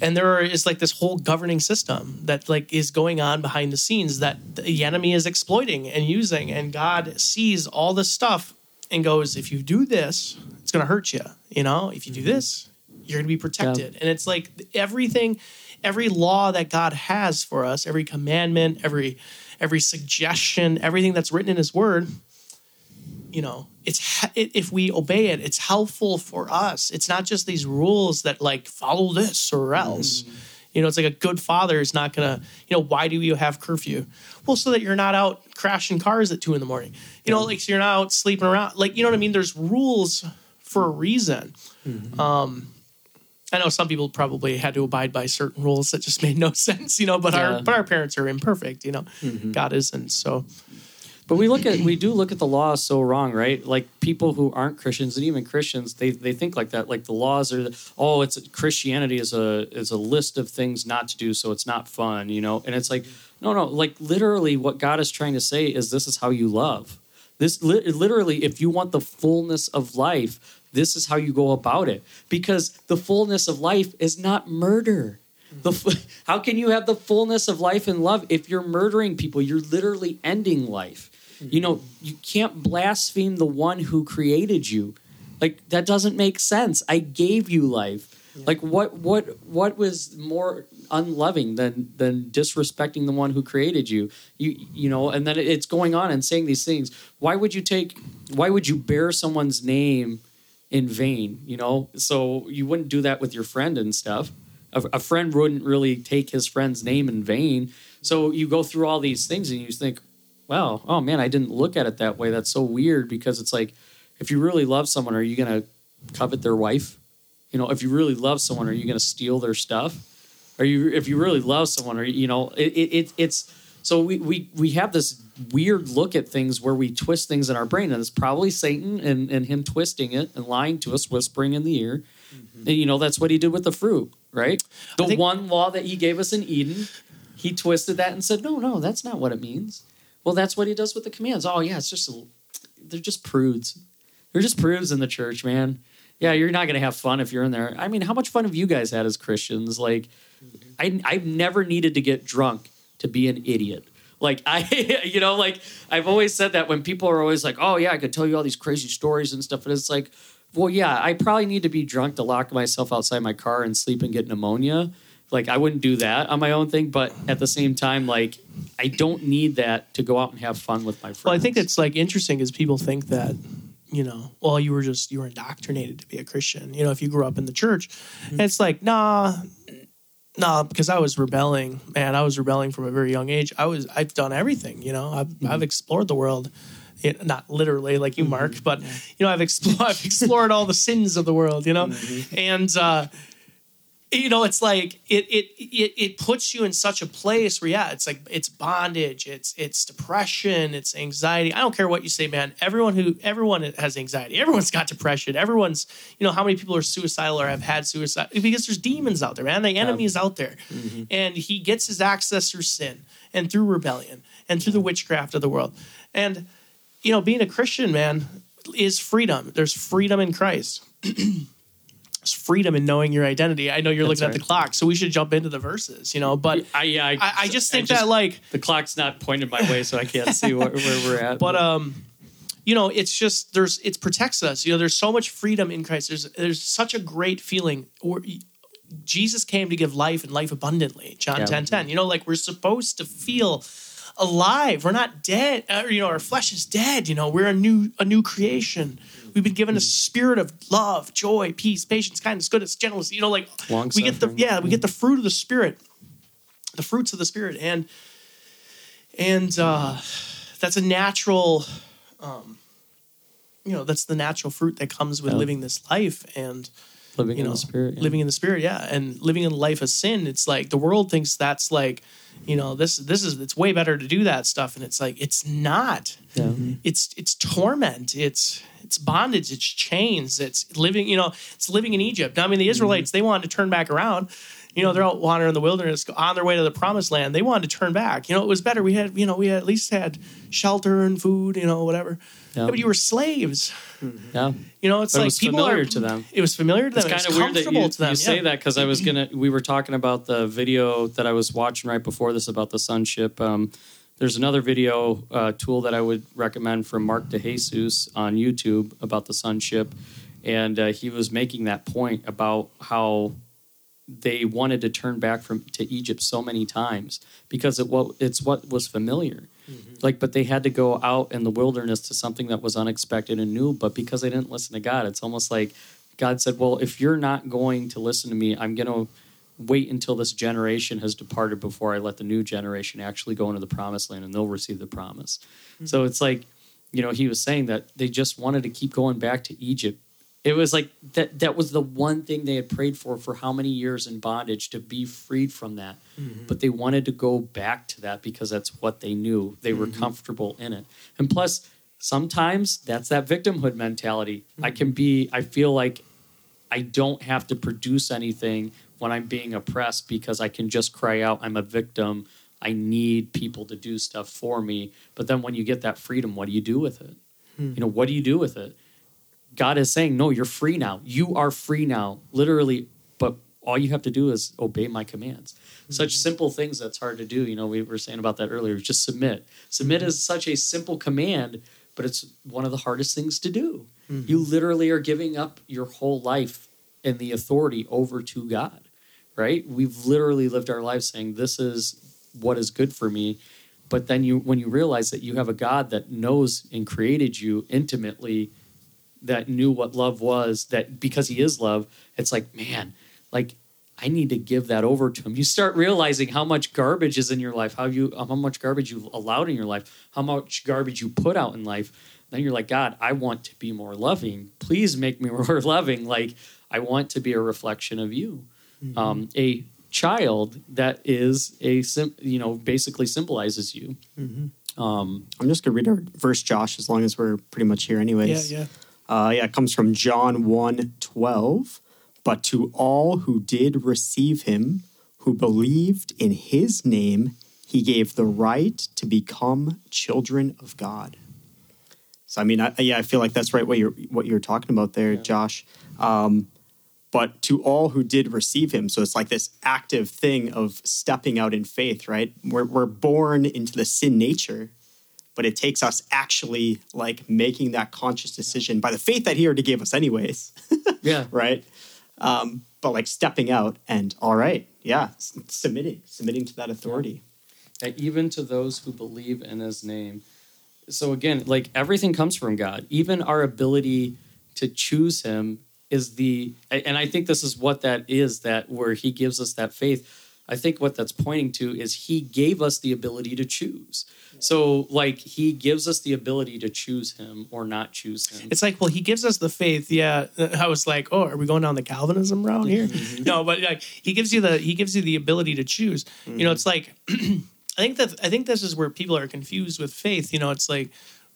and there is like this whole governing system that like is going on behind the scenes that the enemy is exploiting and using, and God sees all this stuff and goes, if you do this, it's going to hurt you. You know, if you do mm-hmm. this, you're going to be protected. And it's like everything, every law that God has for us, every commandment, every every suggestion, everything that's written in His Word, you know, it's if we obey it, it's helpful for us. It's not just these rules that like follow this or else. Mm-hmm. You know, it's like a good father is not gonna. You know, why do you have curfew? Well, so that you're not out crashing cars at two in the morning. You know, like so you're not out sleeping around. Like you know what I mean? There's rules for a reason. Mm-hmm. Um, I know some people probably had to abide by certain rules that just made no sense. You know, but Yeah. our but our parents are imperfect. You know, mm-hmm. God isn't. So But we look at we do look at the law so wrong, right? Like people who aren't Christians and even Christians, they they think like that. Like the laws are, oh, it's Christianity is a is a list of things not to do, so it's not fun, you know. And it's like, no, no, like literally, what God is trying to say is this is how you love. This li- literally, if you want the fullness of life, this is how you go about it. Because the fullness of life is not murder. The f- how can you have the fullness of life and love if you're murdering people? You're literally ending life. You know, you can't blaspheme the one who created you. Like that doesn't make sense. I gave you life. Like what what what was more unloving than than disrespecting the one who created you? You you know, and then it's going on and saying these things. Why would you take why would you bear someone's name in vain, you know? So you wouldn't do that with your friend and stuff. A, a friend wouldn't really take his friend's name in vain. So you go through all these things and you think, wow, oh man, I didn't look at it that way. That's so weird because it's like, if you really love someone, are you going to covet their wife? You know, if you really love someone, are you going to steal their stuff? Are you, if you really love someone, are you, know, it, it, it it's, so we, we, we have this weird look at things where we twist things in our brain, and it's probably Satan and, and him twisting it and lying to us, whispering in the ear. Mm-hmm. And, you know, that's what he did with the fruit, right? The think- one law that he gave us in Eden, he twisted that and said, no, no, that's not what it means. Well, that's what he does with the commands. Oh, yeah, it's just, a, they're just prudes. They're just prudes in the church, man. Yeah, you're not going to have fun if you're in there. I mean, how much fun have you guys had as Christians? Like, I, I've never needed to get drunk to be an idiot. Like I, you know, like I've always said that when people are always like, "Oh yeah, I could tell you all these crazy stories and stuff," and it's like, well, yeah, I probably need to be drunk to lock myself outside my car and sleep and get pneumonia. Like I wouldn't do that on my own thing, but at the same time, like I don't need that to go out and have fun with my friends. Well, I think it's like interesting because people think that, you know, well, you were just you were indoctrinated to be a Christian. You know, if you grew up in the church, and it's like, nah, nah, because I was rebelling, man. I was rebelling from a very young age. I was I've done everything. You know, I've mm-hmm. I've explored the world. It, not literally like you, mm-hmm. Mark, but you know, I've explored I've explored all the sins of the world. You know, and. uh you know it's like it, it it it puts you in such a place where yeah it's like it's bondage it's it's depression it's anxiety. I don't care what you say man. Everyone who everyone has anxiety. Everyone's got depression. Everyone's you know how many people are suicidal or have had suicide? Because there's demons out there man. The enemy is out there. Mm-hmm. And he gets his access through sin and through rebellion and through the witchcraft of the world. And you know being a christian man is freedom. There's freedom in christ freedom in knowing your identity. I know you're That's looking at the clock, so we should jump into the verses, you know. But I, yeah, I, I, I just think that like, the clock's not pointed my way, so I can't see where, where we're at. but um, you know, it's just there's it protects us. You know, there's so much freedom in Christ. There's there's such a great feeling. Where Jesus came to give life and life abundantly. John Yeah. ten ten. You know, like we're supposed to feel alive. We're not dead. Uh, you know, our flesh is dead. You know, we're a new a new creation. We've been given a spirit of love, joy, peace, patience, kindness, goodness, gentleness. You know, like we get the yeah, we get the fruit of the spirit, the fruits of the spirit, and and uh, that's a natural, um, you know, that's the natural fruit that comes with Yeah. living this life and living you in know, the spirit, yeah. living in the spirit, yeah, and living in life of sin. It's like the world thinks that's like, you know, this this is it's way better to do that stuff, and it's like it's not. Yeah. Mm-hmm. It's it's torment. It's it's bondage. It's chains. It's living. You know, it's living in Egypt. I mean, the mm-hmm. Israelites they wanted to turn back around. You know, they're out wandering in the wilderness on their way to the promised land. They wanted to turn back. You know, it was better. We had, you know, we at least had shelter and food, you know, whatever. Yeah. Yeah, but you were slaves. Yeah. You know, it's But it like was people familiar are, to them. It was familiar to them. It's It kind of weird that comfortable you, to them. you say that because I was gonna. We were talking about the video that I was watching right before this about the sonship. Um, there's another video uh, tool that I would recommend from Mark DeJesus on YouTube about the sonship, and uh, he was making that point about how they wanted to turn back from to Egypt so many times because it what it's what was familiar. Mm-hmm. Like, but they had to go out in the wilderness to something that was unexpected and new. But because they didn't listen to God, it's almost like God said, "Well, if you're not going to listen to me, I'm going to wait until this generation has departed before I let the new generation actually go into the promised land, and they'll receive the promise." Mm-hmm. So it's like, you know, he was saying that they just wanted to keep going back to Egypt it was like that that was the one thing they had prayed for for how many years in bondage to be freed from that. Mm-hmm. But they wanted to go back to that because that's what they knew. They were mm-hmm. comfortable in it. And plus sometimes that's that victimhood mentality. I mm-hmm. can be i feel like i don't have to produce anything when i'm being oppressed because i can just cry out i'm a victim. I need people to do stuff for me. But then when you get that freedom what do you do with it? Hmm. You know what do you do with it God is saying, No, you're free now. You are free now, literally. But all you have to do is obey my commands. Mm-hmm. Such simple things that's hard to do. You know, we were saying about that earlier. Just submit. Submit is such a simple command, but it's one of the hardest things to do. Mm-hmm. You literally are giving up your whole life and the authority over to God, right? We've literally lived our lives saying, This is what is good for me. But then you, when you realize that you have a God that knows and created you intimately, that knew what love was that because he is love it's like man like i need to give that over to him. You start realizing how much garbage is in your life how you how much garbage you've allowed in your life how much garbage you put out in life. Then you're like god i want to be more loving. Please make me more loving. Like i want to be a reflection of you. Um, a child that is a sim- you know basically symbolizes you. Um, I'm just going to read our verse, Josh, as long as we're pretty much here, anyways. Yeah, yeah. Uh, yeah, it comes from John 1 12. But to all who did receive him, who believed in his name, he gave the right to become children of God. So I mean, I, yeah, I feel like that's right what you're what you're talking about there, Josh. Um, but to all who did receive him, so it's like this active thing of stepping out in faith, right? We're we're born into the sin nature, but it takes us actually like making that conscious decision by the faith that he already gave us, anyways, yeah right? Um, but like stepping out and all right, yeah, submitting, submitting to that authority. that even to those who believe in his name. So again, like everything comes from God. Even our ability to choose him is the and I think this is what that is that where he gives us that faith. I think what that's pointing to is he gave us the ability to choose. So like he gives us the ability to choose him or not choose him. It's like, well, he gives us the faith. Yeah, I was like, oh, are we going down the Calvinism route here? Mm-hmm. Mm-hmm. no, but like, he gives you the he gives you the ability to choose. You know, mm-hmm. it's like, I think that I think this is where people are confused with faith. You know, it's like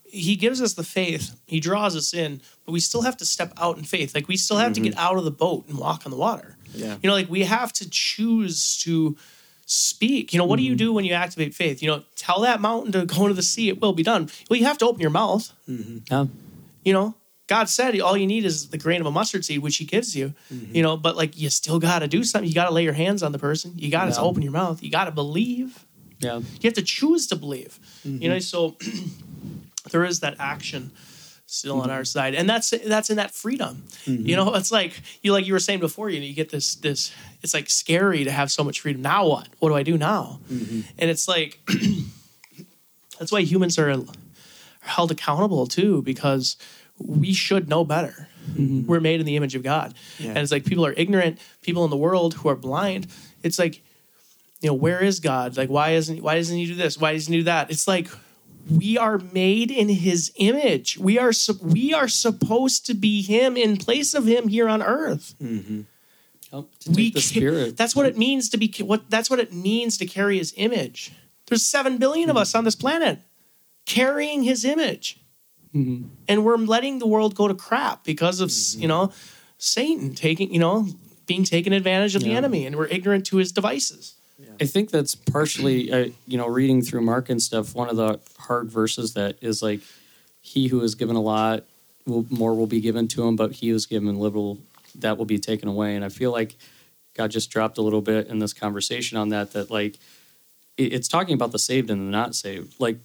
he gives us the faith, he draws us in, but we still have to step out in faith. Like we still have to get out of the boat and walk on the water. Yeah. You know, like we have to choose to speak. You know, what do you mm-hmm. do when you activate faith? You know, tell that mountain to go into the sea, it will be done. Well, you have to open your mouth. Mm-hmm. Yeah. You know, God said all you need is the grain of a mustard seed, which He gives you. Mm-hmm. You know, but like you still got to do something. You got to lay your hands on the person. You got to Yeah. open your mouth. You got to believe. Yeah. You have to choose to believe. You know, so there is that action still on our mm-hmm. side, and that's that's in that freedom. You mm-hmm. know, it's like you like you were saying before. You know, you get this this. It's like scary to have so much freedom. Now what? What do I do now? Mm-hmm. And it's like that's why humans are held accountable too, because we should know better. We're made in the image of God, Yeah. and it's like people are ignorant. People in the world who are blind. It's like you know where is god like why isn't why doesn't he do this why doesn't he do that it's like we are made in his image. We are we are supposed to be him in place of him here on earth. Mm-hmm. To take we the spirit. that's what it means to be what that's what it means to carry his image. There's 7 billion of hmm. us on this planet carrying his image. Mhm. and we're letting the world go to crap because of mm-hmm. you know satan taking you know being taken advantage of the enemy and we're ignorant to his devices I think that's partially, uh, you know, reading through Mark and stuff. One of the hard verses that is like, "He who is given a lot, will more will be given to him, but he who is given little, that will be taken away." And I feel like God just dropped a little bit in this conversation on that. That like, it, it's talking about the saved and the not saved. Like,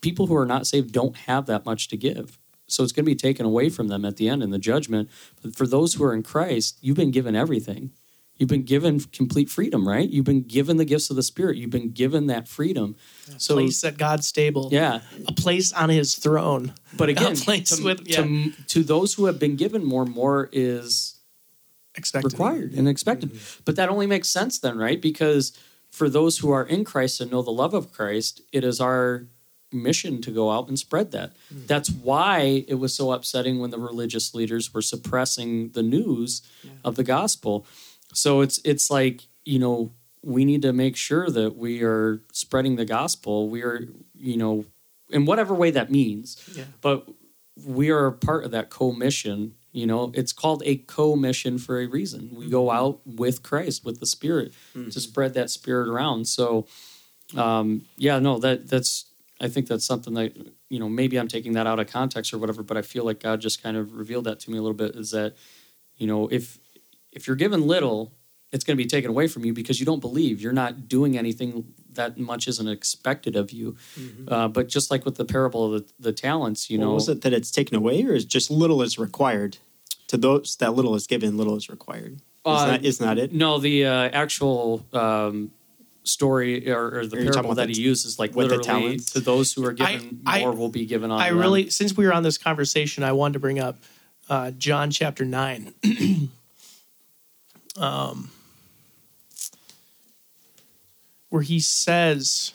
people who are not saved don't have that much to give. So it's going to be taken away from them at the end in the judgment. But for those who are in Christ, you've been given everything. You've been given complete freedom, right? You've been given the gifts of the Spirit. You've been given that freedom. So place at God's table. yeah, A place on his throne. but again, A place to, with yeah, to, to those who have been given more, more is expected. required and expected. Mm-hmm. But that only makes sense then, right? Because for those who are in Christ and know the love of Christ, it is our mission to go out and spread that. Mm. That's why it was so upsetting when the religious leaders were suppressing the news of the gospel. So it's it's like, you know, we need to make sure that we are spreading the gospel. We are, you know, in whatever way that means. Yeah. But we are a part of that co-mission you know it's called a co-mission for a reason we go out with christ with the spirit to spread that spirit around so um yeah no that that's i think that's something that you know maybe i'm taking that out of context or whatever but i feel like god just kind of revealed that to me a little bit is that you know if if you're given little it's going to be taken away from you because you don't believe you're not doing anything that much isn't expected of you uh, but just like with the parable of the, the talents you Well, know was it that it's taken away, or is just little is required? To those that little is given, little is required. Uh, Isn't, that, isn't that it? No, the uh, actual um, story or, or the Are you talking parable about that the- he uses, like with the literally, talents? to those who are given I- more will be given on. I them. really, since we were on this conversation, I wanted to bring up uh, John chapter nine. um, where he says,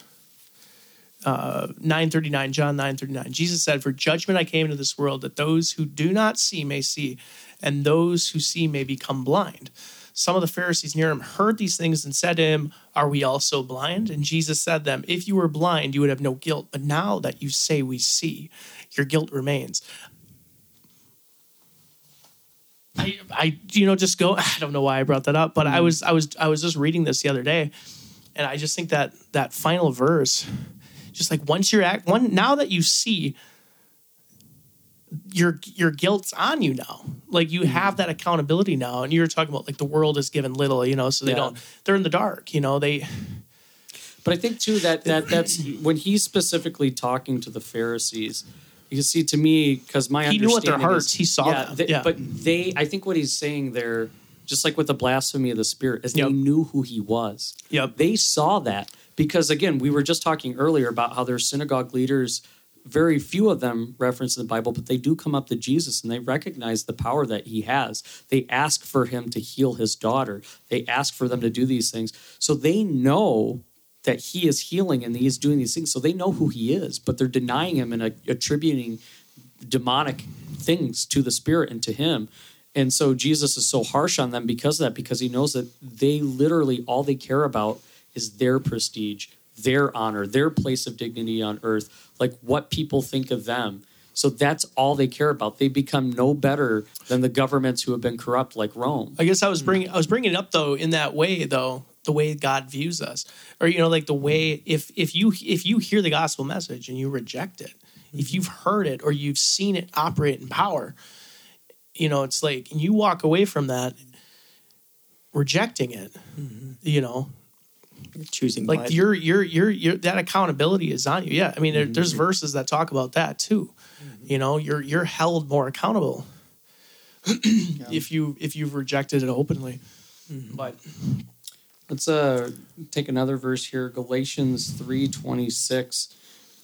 uh, nine thirty nine, John nine thirty nine. Jesus said, "For judgment I came into this world, that those who do not see may see, and those who see may become blind." Some of the Pharisees near him heard these things and said to him, Are we also blind? And Jesus said to them, If you were blind, you would have no guilt. But now that you say we see, your guilt remains. I, I, you know, just go. I don't know why I brought that up, but I mm. was, I was, I was just reading this the other day, and I just think that that final verse, just like once you're at one, now that you see, your your guilt's on you now. Like you mm-hmm. have that accountability now, and you were talking about like the world is given little, you know, so they Yeah. don't. They're in the dark, you know. They But I think too that that that's when he's specifically talking to the Pharisees. You see to me because my He knew what their hearts- is- he saw yeah, them, they- yeah. But they, I think what he's saying there, just like with the blasphemy of the Spirit, is Yep. they knew who he was. Yep. They saw that because again, we were just talking earlier about how their synagogue leaders. Very few of them reference in the Bible, but they do come up to Jesus and they recognize the power that he has. They ask for him to heal his daughter. They ask for them to do these things. So they know that he is healing and he is doing these things. So they know who he is, but they're denying him and uh, attributing demonic things to the spirit and to him. And so Jesus is so harsh on them because of that, because he knows that they literally all they care about is their prestige, their honor, their place of dignity on earth, like what people think of them. So that's all they care about. They become no better than the governments who have been corrupt, like Rome. I guess I was bringing I was bringing it up though in that way though the way God views us or you know like the way mm-hmm. if if you if you hear the gospel message and you reject it if mm-hmm. you've heard it or you've seen it operate in power you know it's like and you walk away from that rejecting it mm-hmm. you know? You're choosing like life. your your your your that accountability is on you. Yeah i mean there, there's verses that talk about that too. You know you're you're held more accountable if you if you've rejected it openly. But Let's uh, take another verse here, Galatians three twenty six.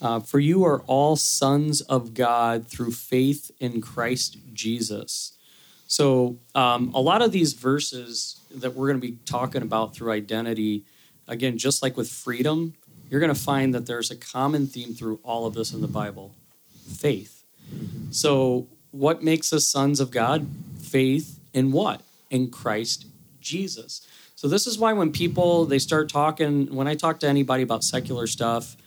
Uh, For you are all sons of God through faith in Christ Jesus. So um, a lot of these verses that we're going to be talking about through identity, again, just like with freedom, you're going to find that there's a common theme through all of this in the Bible: faith. So what makes us sons of God? Faith in what? In Christ Jesus. So this is why when people they start talking, when I talk to anybody about secular stuff,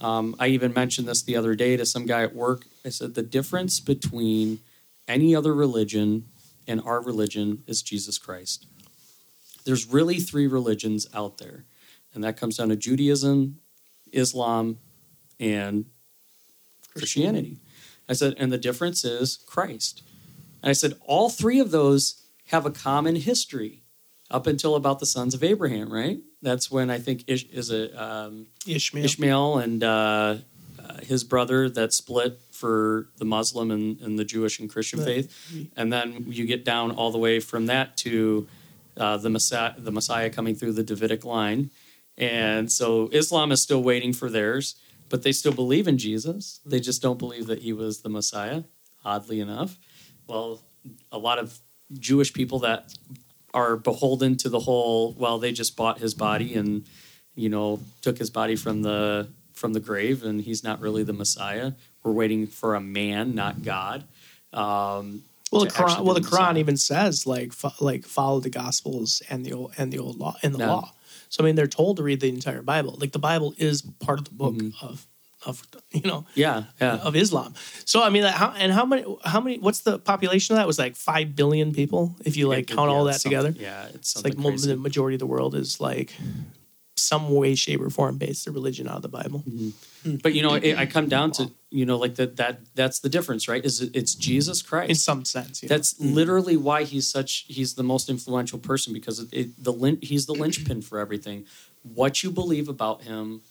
um, I even mentioned this the other day to some guy at work. I said the difference between any other religion and our religion is Jesus Christ. There's really three religions out there, and that comes down to Judaism, Islam, and Christianity. I said, and the difference is Christ. And I said, all three of those have a common history up until about the sons of Abraham, right? That's when I think Ish, is it um, ishmael Ishmael and uh, uh, his brother that split for the Muslim and, and the Jewish and Christian Right. faith, and then you get down all the way from that to uh, the Messiah, the Messiah coming through the Davidic line, and so Islam is still waiting for theirs, but they still believe in Jesus. They just don't believe that he was the Messiah. Oddly enough, well, a lot of Jewish people that are beholden to the whole. Well, they just bought his body and you know took his body from the from the grave, and he's not really the Messiah. We're waiting for a man, not God. Um, Well, the Quran, well, the. Quran even says like fo- like follow the Gospels and the old and the old law and the Yeah. law. So I mean, they're told to read the entire Bible. Like the Bible is part of the book Mm-hmm. of of you know yeah, yeah. of Islam. So I mean, that- how, and how many how many? What's the population of that? It was like five billion people if you like count yeah, all that together. Yeah, it's It's like crazy. the majority of the world is like some way, shape, or form based their religion out of the Bible. Mm-hmm. But you know, it, I come down to you know, like that. That that's the difference, right? Is it, it's Jesus Christ? In some sense? That's mm-hmm. literally why he's such. He's the most influential person because it, it, the he's the linchpin for everything. What you believe about him,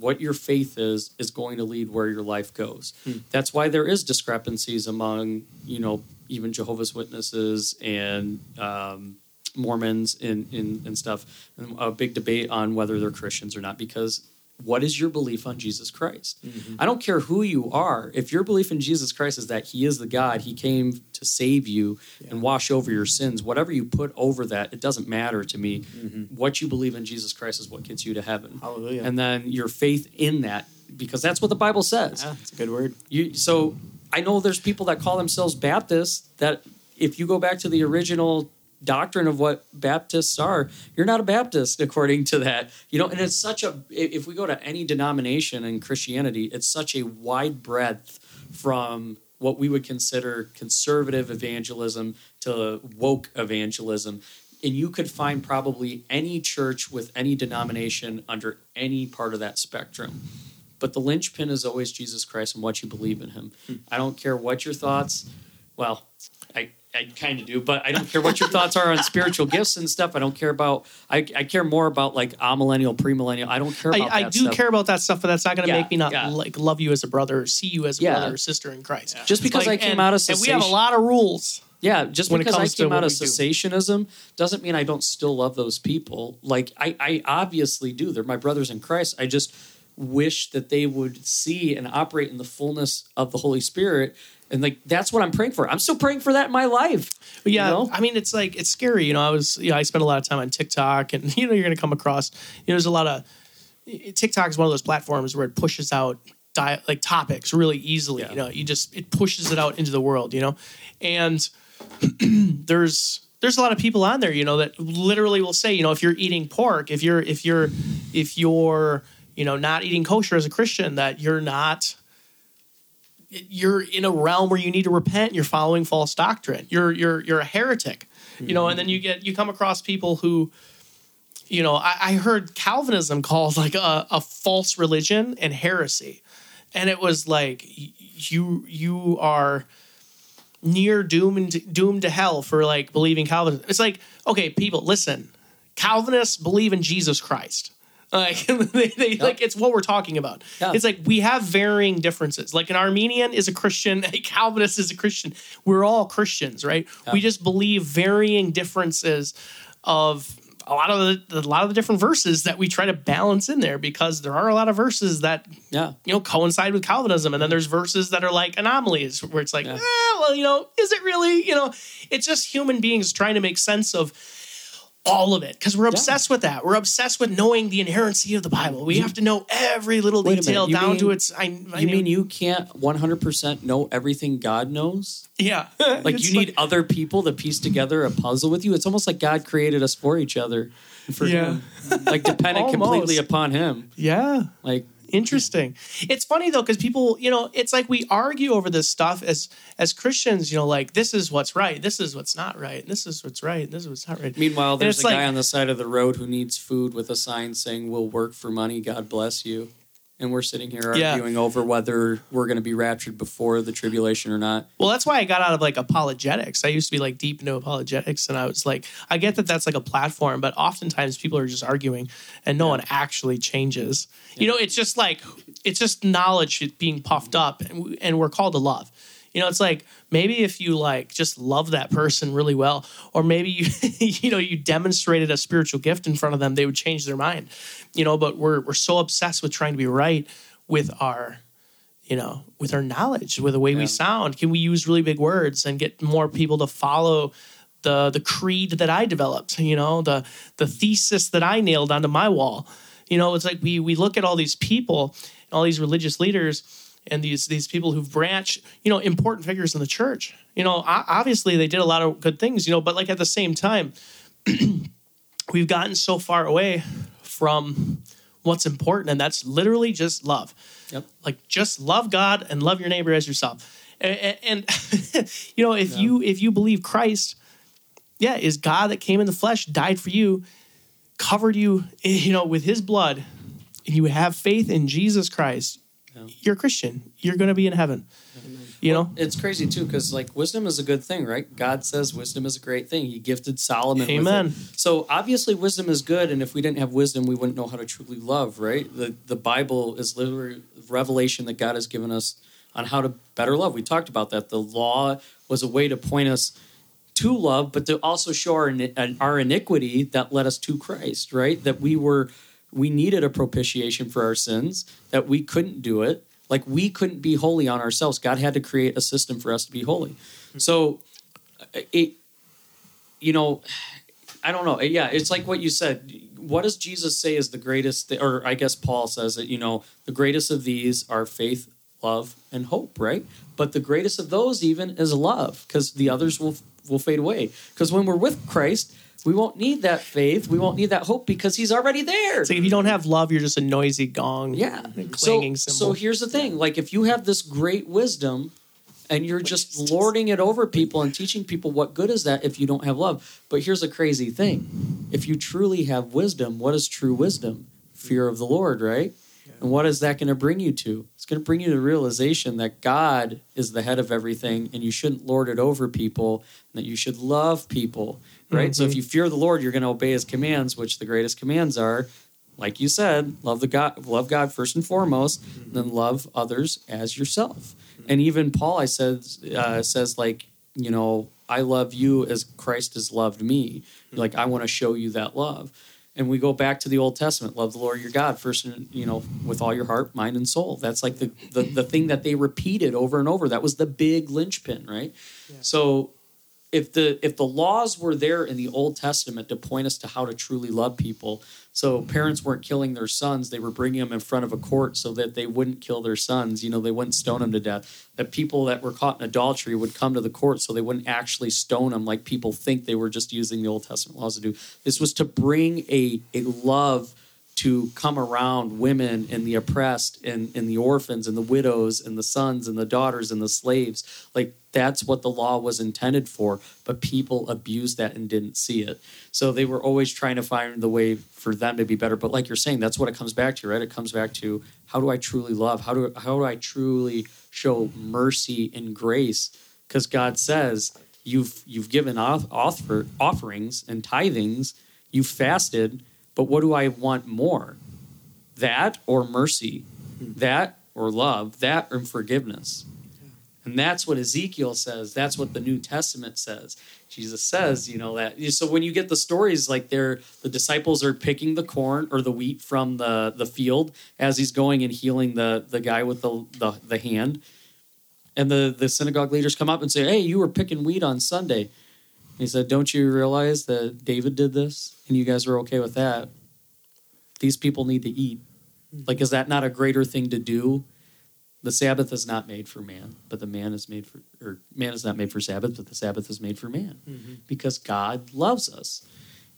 what your faith is, is going to lead where your life goes. That's why there is discrepancies among you know even Jehovah's Witnesses and um, Mormons and, and and stuff. And a big debate on whether they're Christians or not because. What is your belief on Jesus Christ? Mm-hmm. I don't care who you are. If your belief in Jesus Christ is that He is the God, He came to save you and wash over your sins, whatever you put over that, it doesn't matter to me. Mm-hmm. What you believe in Jesus Christ is what gets you to heaven. Hallelujah. And then your faith in that, because that's what the Bible says. Yeah, it's a good word. You, so I know there's people that call themselves Baptists that if you go back to the original doctrine of what Baptists are, you're not a Baptist according to that. You know, and it's such a if we go to any denomination in Christianity, it's such a wide breadth from what we would consider conservative evangelism to woke evangelism. And you could find probably any church with any denomination under any part of that spectrum but the linchpin is always Jesus Christ and what you believe in Him. Hmm. I don't care what your thoughts. Well, I, I kind of do, but I don't care what your thoughts are on spiritual gifts and stuff. I don't care about. I, I care more about like amillennial, premillennial. I don't care I, about. I that do stuff. care about that stuff, but that's not going to Yeah, make me not yeah. like love you as a brother or see you as a Yeah. brother or sister in Christ. Just because I came and, out of and we have a lot of rules. Yeah, just when because I came out of we do. cessationism doesn't mean I don't still love those people. Like I, I obviously do. They're my brothers in Christ. I just wish that they would see and operate in the fullness of the Holy Spirit. And like that's what I'm praying for. I'm still praying for that in my life. But yeah, You know? I mean, it's like it's scary. You know, I was, you know, I spent a lot of time on TikTok, and you know, you're going to come across, you know, there's a lot of TikTok is one of those platforms where it pushes out di- like topics really easily. Yeah. You know, you just it pushes it out into the world. You know, and there's there's a lot of people on there, you know, that literally will say, you know, if you're eating pork, if you're if you're if you're you know not eating kosher as a Christian, that you're not you're in a realm where you need to repent. You're following false doctrine. You're you're you're a heretic, you know. And then you get you come across people who, you know, I, I heard Calvinism called like a, a false religion and heresy, and it was like you you are near doomed doomed to hell for like believing Calvinism. It's like okay, people, listen. Calvinists believe in Jesus Christ. Like they, they like it's what we're talking about. Yeah. It's like we have varying differences. Like an Arminian is a Christian, a Calvinist is a Christian. We're all Christians, right? We just believe varying differences of a lot of the a lot of the different verses that we try to balance in there because there are a lot of verses that Yeah. you know coincide with Calvinism, and then there's verses that are like anomalies where it's like, Yeah. eh, well, you know, is it really? You know, it's just human beings trying to make sense of all of it because we're obsessed with that. We're obsessed with knowing the inerrancy of the Bible. We have to know every little Wait a minute, detail down mean- to its. I, I You mean you can't 100% know everything God knows? Yeah, Like you need other people to piece together a puzzle with you? It's almost like God created us for each other. For Yeah. him. Like dependent completely upon him. yeah. Like Interesting. It's funny though because people, you know, it's like we argue over this stuff as as Christians. You know, like this is what's right, this is what's not right, this is what's right, this is what's not right. Meanwhile, there's a like- guy on the side of the road who needs food with a sign saying, "We'll work for money. God bless you." And we're sitting here Yeah. arguing over whether we're going to be raptured before the tribulation or not. Well, that's why I got out of like apologetics. I used to be like deep into apologetics, and I was like, I get that that's like a platform, but oftentimes people are just arguing, and no one actually changes. You know, it's just like it's just knowledge being puffed up, and we're called to love. You know, it's like maybe if you like just love that person really well, or maybe you you know you demonstrated a spiritual gift in front of them, they would change their mind. You know, but we're we're so obsessed with trying to be right with our you know, with our knowledge, with the way Yeah. we sound? Can we use really big words and get more people to follow the the creed that I developed? You know, the the thesis that I nailed onto my wall. You know, it's like we we look at all these people, all these religious leaders, and these these people who've branched, you know, important figures in the church. You know, obviously they did a lot of good things. You know, but like at the same time, we've gotten so far away from what's important, and that's literally just love Yep. like just love God and love your neighbor as yourself. And, and you know, if you if you believe Christ, yeah, is God that came in the flesh, died for you, covered you, eh, you know, with His blood, and you have faith in Jesus Christ, Yeah. you're a Christian. You're going to be in heaven. You know, It's crazy too because like wisdom is a good thing, right? God says wisdom is a great thing. He gifted Solomon. Amen. With it. So obviously wisdom is good, and if we didn't have wisdom, we wouldn't know how to truly love, right? The the Bible is literally revelation that God has given us on how to better love. We talked about that. The law was a way to point us to love, but to also show our our iniquity that led us to Christ, right? That we were we needed a propitiation for our sins, that we couldn't do it. Like we couldn't be holy on ourselves. God had to create a system for us to be holy. Hmm. So uh, it you know, I don't know. Yeah, it's like what you said. What does Jesus say is the greatest or I guess Paul says that, you know, the greatest of these are faith, love, and hope, right? But the greatest of those even is love because the others will will fade away. Because when we're with Christ, we won't need that faith, we won't need that hope because he's already there. So if you don't have love, you're just a noisy gong. Yeah. and So, clanging so here's the thing: like if you have this great wisdom, and you're just lording it over people and teaching people, what good is that if you don't have love? But here's a crazy thing: if you truly have wisdom, what is true wisdom? Fear of the Lord, right? And what is that going to bring you to? It's going to bring you to the realization that God is the head of everything, and you shouldn't lord it over people. And that you should love people, right? So if mm-hmm. you fear the Lord, you're going to obey His commands, which the greatest commands are like you said, love the God, love God first and foremost, and then love others as yourself. Mm-hmm. And even Paul, I said, uh, says like, you know, I love you as Christ has loved me. Like I want to show you that love. And we go back to the Old Testament, love the Lord your God first, and you know, with all your heart, mind, and soul. That's like the the, the thing that they repeated over and over. That was the big linchpin, right? So if the if the laws were there in the Old Testament to point us to how to truly love people, so parents weren't killing their sons, they were bringing them in front of a court so that they wouldn't kill their sons. You know, they wouldn't stone them to death. That people that were caught in adultery would come to the court so they wouldn't actually stone them like people think they were just using the Old Testament laws to do. This was to bring a a love to come around women and the oppressed and, and the orphans and the widows and the sons and the daughters and the slaves. Like that's what the law was intended for, but people abused that and didn't see it. So they were always trying to find the way for them to be better. But like you're saying, that's what it comes back to, right? It comes back to how do I truly love? How do how do I truly show mercy and grace? Because God says you've you've given off, offer, offerings and tithings, you fasted, but what do I want more? That or mercy? Hmm. That or love? That or forgiveness? And that's what Ezekiel says. That's what the New Testament says. Jesus says, you know, that. So when you get the stories like they're, the disciples are picking the corn or the wheat from the, the field as he's going and healing the, the guy with the, the, the hand. And the, the synagogue leaders come up and say, Hey, you were picking wheat on Sunday. He said, Don't you realize that David did this and you guys are okay with that? These people need to eat. Like, is that not a greater thing to do? The Sabbath is not made for man, but the man is made for, or man is not made for Sabbath, but the Sabbath is made for man because God loves us.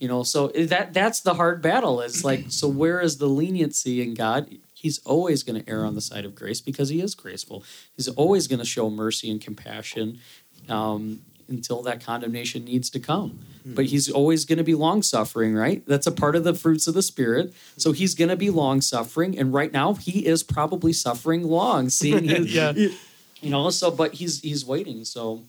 You know, so that that's the hard battle. Is like, so where is the leniency in God? He's always going to err on the side of grace because he is graceful. He's always going to show mercy and compassion. Um, until that condemnation needs to come. Hmm. But he's always going to be long suffering, right? That's a part of the fruits of the spirit. Hmm. So he's going to be long suffering, and right now he is probably suffering long, seeing his, Yeah. you know. So, but he's he's waiting. So,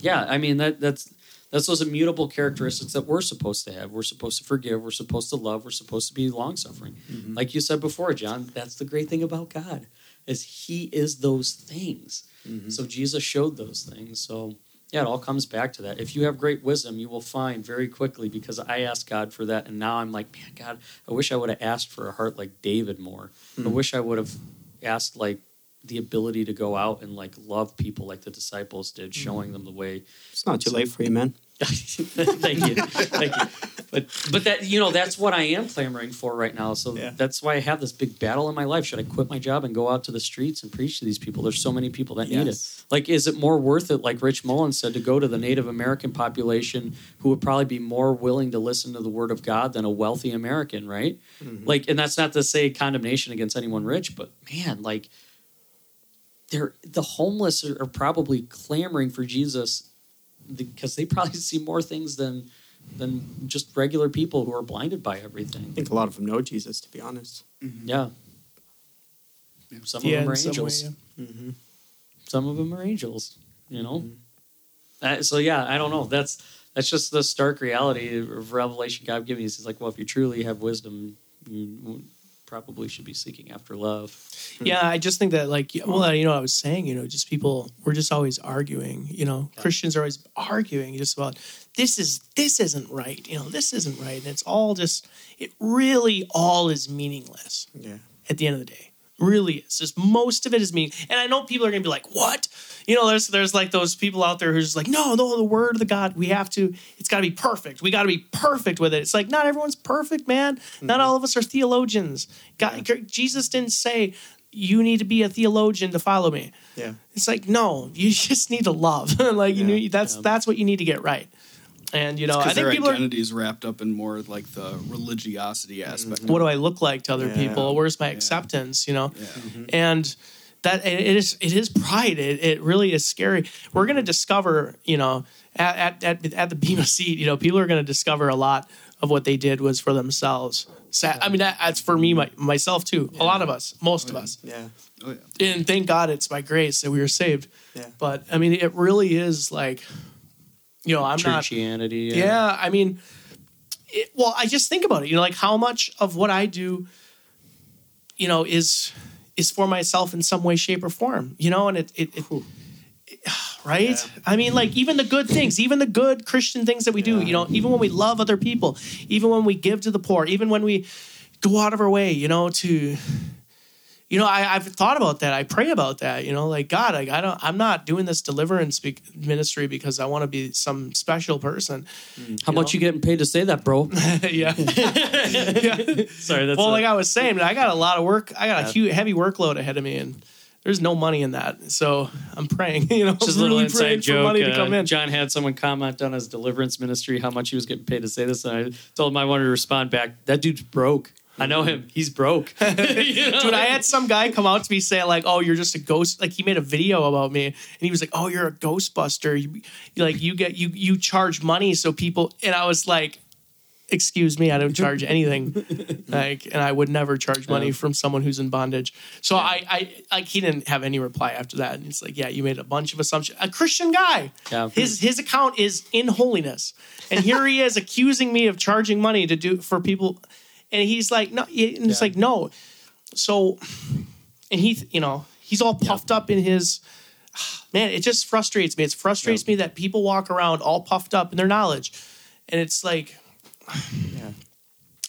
yeah, I mean that that's that's those immutable characteristics that we're supposed to have. We're supposed to forgive. We're supposed to love. We're supposed to be long suffering. Mm-hmm. Like you said before, John, that's the great thing about God is He is those things. Mm-hmm. So Jesus showed those things. So yeah, it all comes back to that. If you have great wisdom, you will find very quickly because I asked God for that, and now I'm like, man, God, I wish I would have asked for a heart like David more. I hmm. wish I would have asked like the ability to go out and like love people like the disciples did, showing hmm. them the way. It's not too late for you, man. Thank you, thank you. But but that you know that's what I am clamoring for right now. So Yeah. that's why I have this big battle in my life. Should I quit my job and go out to the streets and preach to these people? There's so many people that need it. Like, is it more worth it, like Rich Mullins said, to go to the Native American population who would probably be more willing to listen to the word of God than a wealthy American, right? Mm-hmm. Like, and that's not to say condemnation against anyone rich, but man, like, they're the homeless are, are probably clamoring for Jesus because they probably see more things than than just regular people who are blinded by everything. I think a lot of them know Jesus, to be honest. Yeah. Some of Yeah, them are in some way, angels. yeah. Mm-hmm. some of them are angels you know Uh, so yeah i don't know that's that's just the stark reality of revelation god giving us he's like well if you truly have wisdom you probably should be seeking after love hmm. Yeah, I just think that like well, you know, I was saying, you know, just people we're just always arguing. You know, Christians are always arguing just about this is this isn't right. You know, this isn't right, and it's all just it really all is meaningless Yeah. at the end of the day. Really is. Just most of it is meaning. And I know people are gonna be like, "What?" You know, there's there's like those people out there who's like, "No, no, the word of the God, we have to. It's got to be perfect. We got to be perfect with it." It's like not everyone's perfect, man. Not mm-hmm. all of us are theologians. God, Jesus didn't say you need to be a theologian to follow me. Yeah. It's like no, you just need to love. like you need that's that's what you need to get right. And you know, I think their people are identity is wrapped up in more like the religiosity aspect. what do I look like to other Yeah. people? Where's my acceptance? You know, Yeah. Mm-hmm. and that it is it is pride. It, it really is scary. We're going to discover, you know, at, at at at the Bema seat, you know, people are going to discover a lot of what they did was for themselves. Sa- I mean, that, that's for me, my, myself too. A lot of us, most of oh, us, Yeah. Oh yeah. and thank God it's by grace that we were saved. Yeah. But I mean, it really is like, you know, I'm not. churchianity Yeah, I mean, it, well, I just think about it. You know, like how much of what I do, you know, is is for myself in some way, shape, or form. You know, and it, it, it right. I mean, like even the good things, even the good Christian things that we do. You know, even when we love other people, even when we give to the poor, even when we go out of our way, you know, to you know, I, I've thought about that. I pray about that. You know, like God, like I don't, I'm not doing this deliverance be- ministry because I want to be some special person. how much you getting paid to say that bro yeah. yeah. sorry that's Well, a- like I was saying, I got a lot of work. I got a huge, heavy workload ahead of me, and there's no money in that. So I'm praying. You know, just a really little inside joke. for money to uh, come in. John had someone comment on his deliverance ministry how much he was getting paid to say this, and I told him I wanted to respond back. That dude's broke. I know him. He's broke. You know? Dude, I had some guy come out to me saying like, "Oh, you're just a ghost." Like he made a video about me, and he was like, "Oh, you're a Ghostbuster. You, like you get you you charge money so people." And I was like, "Excuse me, I don't charge anything." like, and I would never charge money from someone who's in bondage. So I, I like he didn't have any reply after that, and he's like, "Yeah, you made a bunch of assumptions." A Christian guy, Yeah. his his account is in holiness, and here he is accusing me of charging money to do for people, and he's like, "No," and it's Yeah. like, "No." So, and he, you know, he's all puffed up in his. Man, it just frustrates me. It frustrates me that people walk around all puffed up in their knowledge, and it's like, Yeah.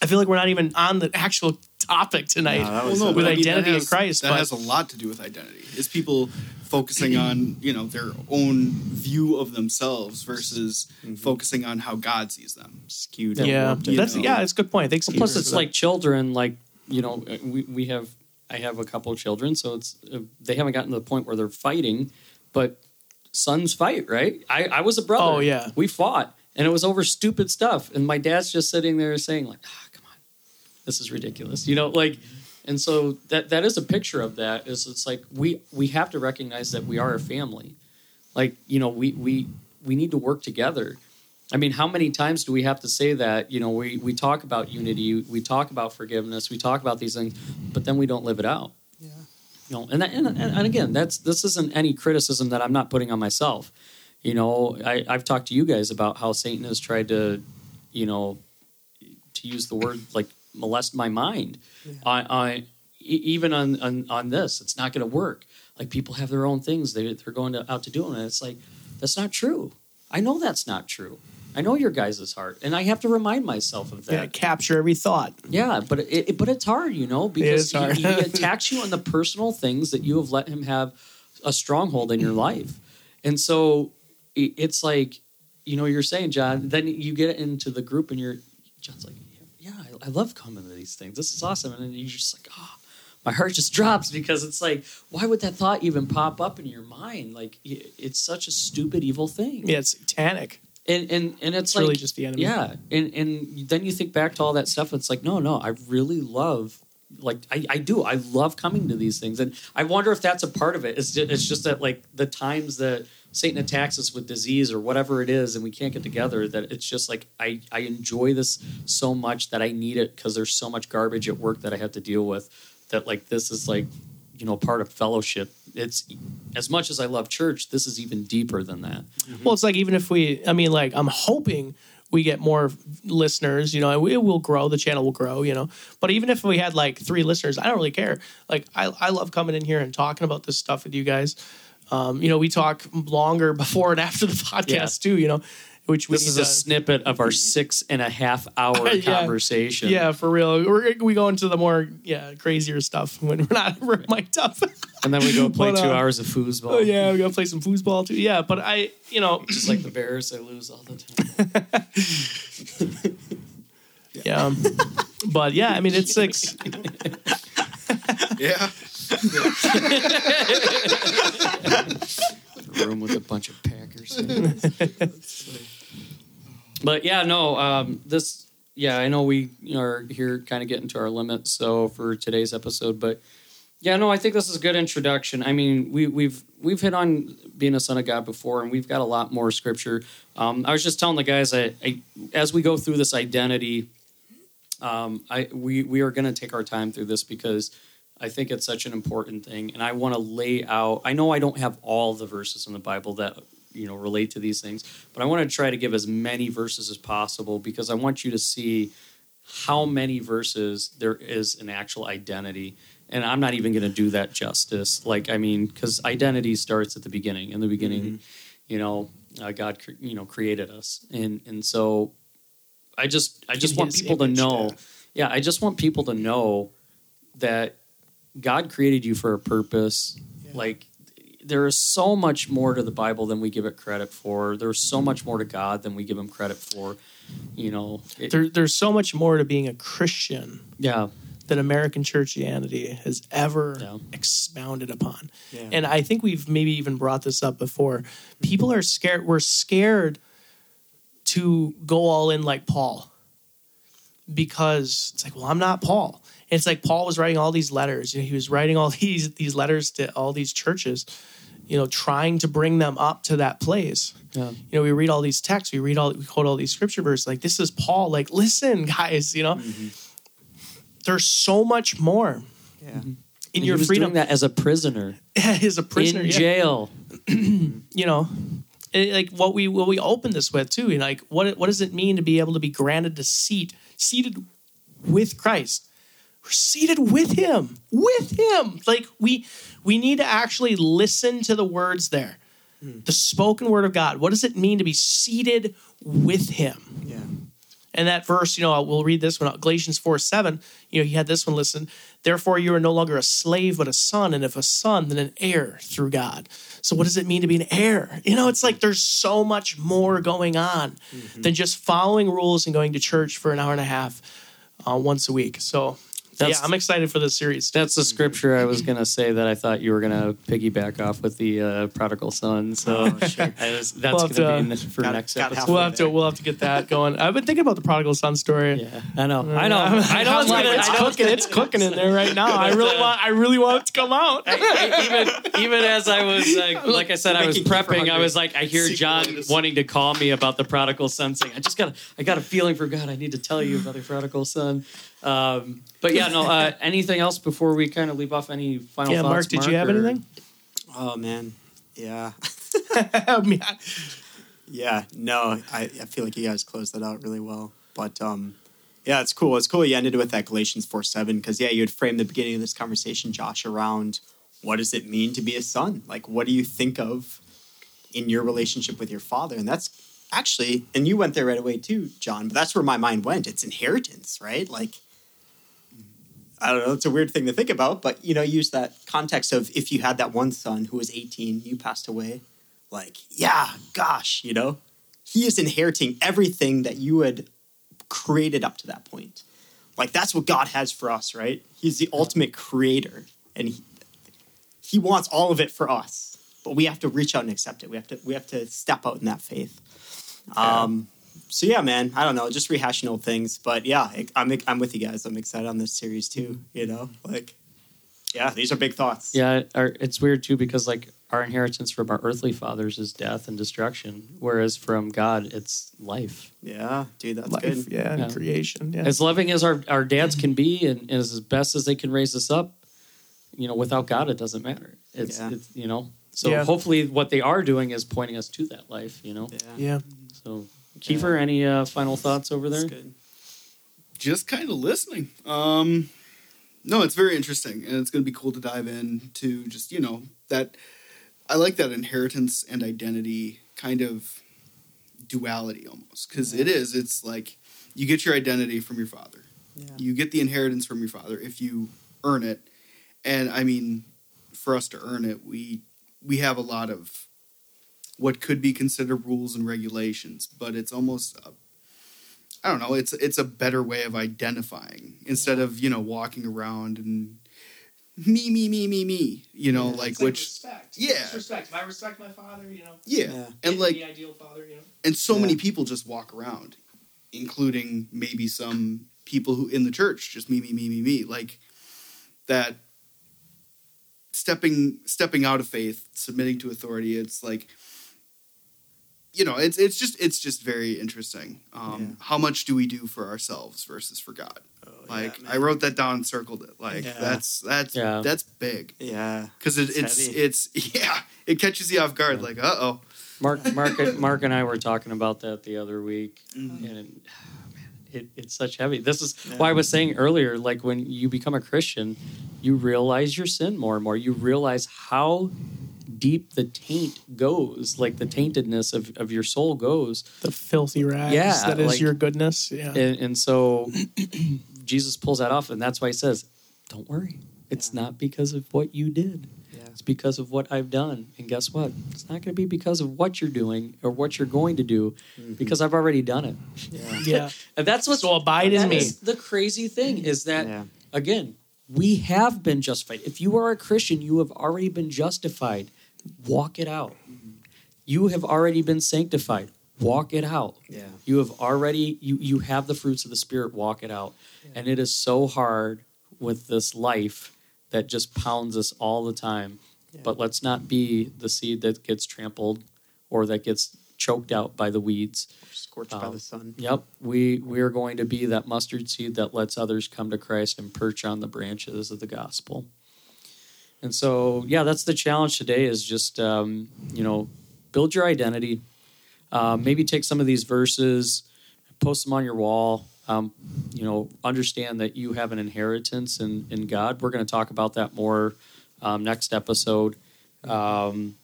I feel like we're not even on the actual topic tonight No, that Well, no, with but I mean, that identity in Christ. That but has a lot to do with identity. It's people focusing on you know their own view of themselves versus focusing on how God sees them. skewed. yeah, warped, that's know. yeah, it's a good point. Thanks. Plus, it's like children. Like you know, we we have I have a couple of children, so it's uh, they haven't gotten to the point where they're fighting, but sons fight, right? I I was a brother. Oh, yeah. we fought, and it was over stupid stuff, and my dad's just sitting there saying like, ah, come on, this is ridiculous, you know, like. And so that that is a picture of that. Is it's like we we have to recognize that we are a family, like you know we we we need to work together. I mean, how many times do we have to say that? You know, we we talk about unity, we talk about forgiveness, we talk about these things, but then we don't live it out. Yeah. You know, and, that, and and again, that's this isn't any criticism that I'm not putting on myself. You know, I, I've talked to you guys about how Satan has tried to, you know, to use the word like molest my mind. i i even on, on on this, it's not going to work. Like people have their own things they they're going to, out to do, and it's like that's not true. I know that's not true. I know your guys' heart, and I have to remind myself of that. Yeah, capture every thought. Yeah, but it, it- but it's hard, you know, because. He, he attacks you on the personal things that you have let him have a stronghold in your life, and so it's like, you know, you're saying, John. Then you get into the group, and you're John's like, yeah, I, I love coming to these things. This is awesome, and then you're just like, oh, my heart just drops because it's like, why would that thought even pop up in your mind? Like, it's such a stupid, evil thing Yeah, it's satanic. and and and it's, It's like really just the enemy. Yeah, and and then you think back to all that stuff. And it's like no, no, I really love. Like I, I do, I love coming to these things, and I wonder if that's a part of it. It's just, it's just that like the times that Satan attacks us with disease or whatever it is, and we can't get together. That it's just like I I enjoy this so much that I need it because there's so much garbage at work that I have to deal with. That like this is like you know part of fellowship. It's as much as I love church, this is even deeper than that. Mm-hmm. Well, it's like even if we, I mean, like I'm hoping we get more listeners. You know, it will grow. The channel will grow. You know, but even if we had like three listeners, I don't really care. Like I, I love coming in here and talking about this stuff with you guys. Um, you know, we talk longer before and after the podcast too. You know, which This is a to- snippet of our six and a half hour Yeah. conversation. Yeah, for real. We're, we go into the more yeah crazier stuff when we're not we're mic'd up. And then we go play But, two uh, hours of foosball. oh yeah, we gotta play some foosball too. Yeah, but I, you know, Just like the Bears, I lose all the time. yeah, um, but yeah, I mean, it's six. Yeah. room with a bunch of Packers. but yeah, no, um, this, yeah, I know we are here kind of getting to our limit. So for today's episode, but yeah, no, I think this is a good introduction. I mean, we, we've we've hit on being a son of God before, and we've got a lot more scripture. Um, I was just telling the guys, I, I as we go through this identity, um, I we we are going to take our time through this because I think it's such an important thing, and I want to lay out. I know I don't have all the verses in the Bible that you know relate to these things, but I want to try to give as many verses as possible because I want you to see how many verses there is an actual identity. And I'm not even going to do that justice. Like, I mean, because identity starts at the beginning. In the beginning, you know, uh, God, cre- you know, created us, and and so I just, I just In want people to know. Yeah, I just want people to know that God created you for a purpose. Like there is so much more to the Bible than we give it credit for. There's so mm-hmm. much more to God than we give him credit for. You know, it- there, there's so much more to being a Christian yeah, than American churchianity has ever Yeah. expounded upon. Yeah. And I think we've maybe even brought this up before. People are scared. We're scared to go all in like Paul because it's like, well, I'm not Paul. And it's like Paul was writing all these letters. You know, he was writing all these these letters to all these churches, you know, trying to bring them up to that place. yeah, You know, we read all these texts, we read all, we quote all these scripture verses. Like this is Paul. Like, listen, guys. You know, mm-hmm. there's so much more Yeah. Mm-hmm. in And your he was freedom. doing that as a prisoner as a prisoner in yeah. jail. you know it- like what we what we open this with too you know, like what what does it mean to be able to be granted a seat seated with christ we're seated with him with him like we we need to actually listen to the words there the spoken word of god what does it mean to be seated with him Yeah. and that verse, you know, we'll read this one, Galatians 4 7. You know, you had this one listen. Therefore, you are no longer a slave, but a son. And if a son, then an heir through God. So, what does it mean to be an heir? You know, it's like there's so much more going on than just following rules and going to church for an hour and a half uh, once a week. So, That's- yeah, I'm excited for this series. That's the scripture I was gonna say that I thought you were gonna piggyback off with the uh, prodigal son. So Oh, sure. Was, that's We'll gonna to- be in the, for Got- next got episode. we'll have to we'll have to get that going. I've been thinking about the prodigal son story. Yeah, I know, I know, I know. I know it's, like- gonna, it's I know cooking. It's cooking in there right now. I really want. I really want it to come out. even even as I was uh, like I said, I was prepping. I was like, I hear John wanting to call me about the prodigal son, saying, "I just got, I got a feeling for God. I need to tell you about the prodigal son." Um, but yeah, no. Uh, anything else before we kind of leave off? Any final yeah, thoughts? Mark, did you have or- anything? Oh man, yeah, Yeah. yeah. No, I, I feel like you guys closed that out really well. But um, yeah, it's cool. It's cool you ended with that Galatians four seven because yeah, you had framed the beginning of this conversation, Josh, around what does it mean to be a son? Like, what do you think of in your relationship with your father? And that's actually, and you went there right away too, John. But that's where my mind went. It's inheritance, right? Like. I don't know. It's a weird thing to think about, but you know, use that context of if you had that one son who was 18, you passed away, like, yeah, gosh, you know, he is inheriting everything that you had created up to that point. Like, that's what God has for us, right? He's the ultimate creator, and he, he wants all of it for us, but we have to reach out and accept it. We have to, we have to step out in that faith. Um, so yeah, man, I don't know, just rehashing old things, but yeah, I'm I'm with you guys. I'm excited on this series too. You know, like, yeah, these are big thoughts. Yeah, our, it's weird too because like our inheritance from our earthly fathers is death and destruction, whereas from God it's life. yeah, dude, that's Life, good. yeah, and Yeah. creation. Yeah. As loving as our, our dads can be and, as best as they can raise us up, you know, without God it doesn't matter. It's, Yeah. it's you know. So Yeah. hopefully what they are doing is pointing us to that life, you know. Yeah, yeah. So Kiefer, any uh, final thoughts over there? that's good. just kind of listening. Um, no, it's very interesting, and it's going to be cool to dive into just you know that. I like that inheritance and identity kind of duality almost because it is. It's like you get your identity from your father, Yeah. you get the inheritance from your father if you earn it, and I mean, for us to earn it, we we have a lot of what could be considered rules and regulations, but it's almost a I don't know. It's it's a better way of identifying instead of you know walking around and me me me me me. You know, like which respect. yeah. It's respect. I respect my father, you know, yeah, Yeah. and like the ideal father, you know. and so Yeah. many people just walk around, including maybe some people who in the church just me me me me me like that. Stepping stepping out of faith, submitting to authority. It's like you know, it's it's just it's just very interesting. Um, Yeah. How much do we do for ourselves versus for God? Oh, Like yeah, I wrote that down and circled it. Like Yeah. that's that's Yeah. that's big Yeah, because it, It's it's heavy. it's yeah it catches you off guard. Like uh oh, Mark, Mark, Mark, and I were talking about that the other week, Mhm. and it, man, it, it's such heavy. This is why I was saying earlier, like when you become a Christian, you realize your sin more and more. You realize how deep the taint goes, like the taintedness of, of your soul goes, The filthy rags Yeah, that is like- your goodness. Yeah. and, and so Jesus pulls that off, and that's why he says, "Don't worry, it's not because of what you did." yeah, It's because of what I've done. And guess what? It's not going to be because of what you're doing or what you're going to do, mm-hmm. because I've already done it. yeah, yeah. And that's what's So abide in me. the crazy thing is that yeah. again, we have been justified. If you are a Christian, you have already been justified. Walk it out. You have already been sanctified. Walk it out. yeah. You have already you you have the fruits of the spirit. Walk it out. And it is so hard with this life that just pounds us all the time. Yeah. But let's not be the seed that gets trampled or that gets choked out by the weeds. Scorched by Um, the sun. Yep, we we are going to be that mustard seed that lets others come to Christ and perch on the branches of the gospel. And so, yeah, that's the challenge today. Is just um, you know, build your identity. Uh, maybe take some of these verses, post them on your wall. Um, you know, understand that you have an inheritance in in God. We're going to talk about that more um, next episode. Um,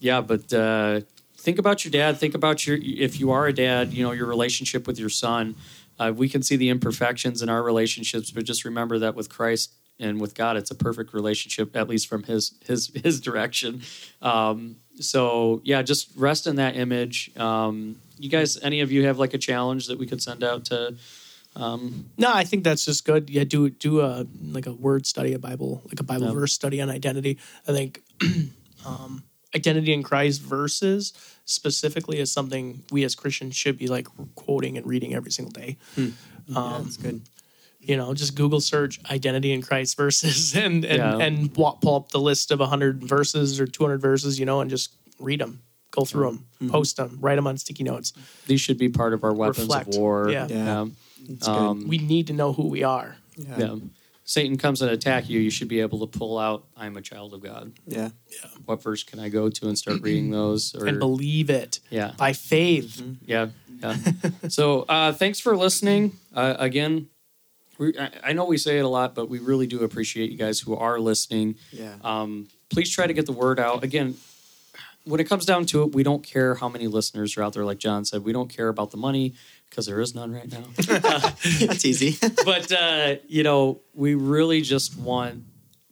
yeah, but uh, think about your dad. Think about your if you are a dad, you know your relationship with your son. Uh, we can see the imperfections in our relationships, but just remember that with Christ and with God, it's a perfect relationship, at least from his his his direction. Um, so yeah, just rest in that image. Um, you guys, any of you have like a challenge that we could send out to No, I think that's just good. Yeah, do do a like a word study, a Bible, like a Bible Yeah. verse study on identity. I think um, identity in Christ verses specifically is something we as Christians should be like quoting and reading every single day. Hmm. yeah, that's good. You know, just Google search identity in Christ verses and and Yeah. and wa- pull up the list of hundred verses or two hundred verses. You know, and just read them, go through them, Mm-hmm. post them, write them on sticky notes. These should be part of our weapons Reflect. of war. Yeah. Yeah. It's. Um, We need to know who we are. yeah. yeah. Satan comes and attack you, you should be able to pull out, I'm a child of God. yeah. yeah. What verse can I go to and start reading those? Or, and believe it yeah. by faith. Yeah, yeah. so uh, thanks for listening. Uh, again, we, I, know we say it a lot, but we really do appreciate you guys who are listening. Yeah. Um, please try to get the word out. Again, when it comes down to it, we don't care how many listeners are out there. Like John said, we don't care about the money because there is none right now. That's easy. but uh, you know, we really just want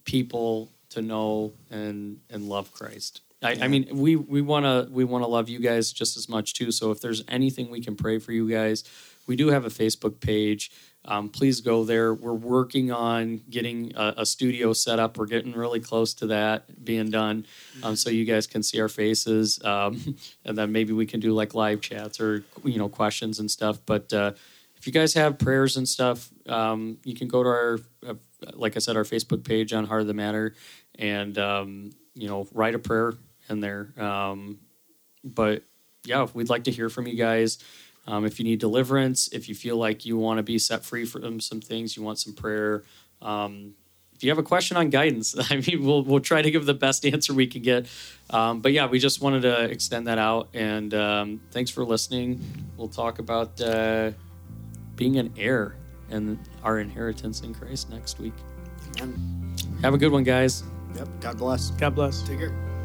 people to know and and love Christ. I, I mean, we we want to we want to love you guys just as much too. So if there's anything we can pray for you guys, we do have a Facebook page. Um, please go there. We're working on getting a, a studio set up. We're getting really close to that being done, um, so you guys can see our faces, um, and then maybe we can do like live chats or you know questions and stuff. But uh, if you guys have prayers and stuff, um, you can go to our, uh, like I said, our Facebook page on Heart of the Matter, and um, you know, write a prayer in there. Um, but yeah, we'd like to hear from you guys. Um, if you need deliverance, if you feel like you want to be set free from some things, you want some prayer. Um, if you have a question on guidance, I mean, we'll we'll try to give the best answer we can get. Um, but yeah, we just wanted to extend that out, and um, thanks for listening. We'll talk about uh, being an heir and our inheritance in Christ next week. Amen. Have a good one, guys. Yep. God bless. God bless. Take care.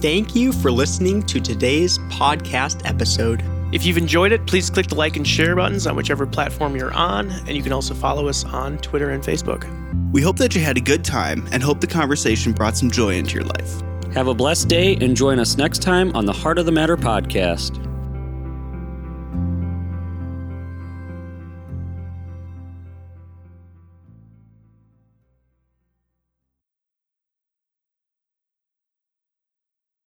Thank you for listening to today's podcast episode. If you've enjoyed it, please click the like and share buttons on whichever platform you're on, and you can also follow us on Twitter and Facebook. We hope that you had a good time and hope the conversation brought some joy into your life. Have a blessed day and join us next time on the Heart of the Matter podcast.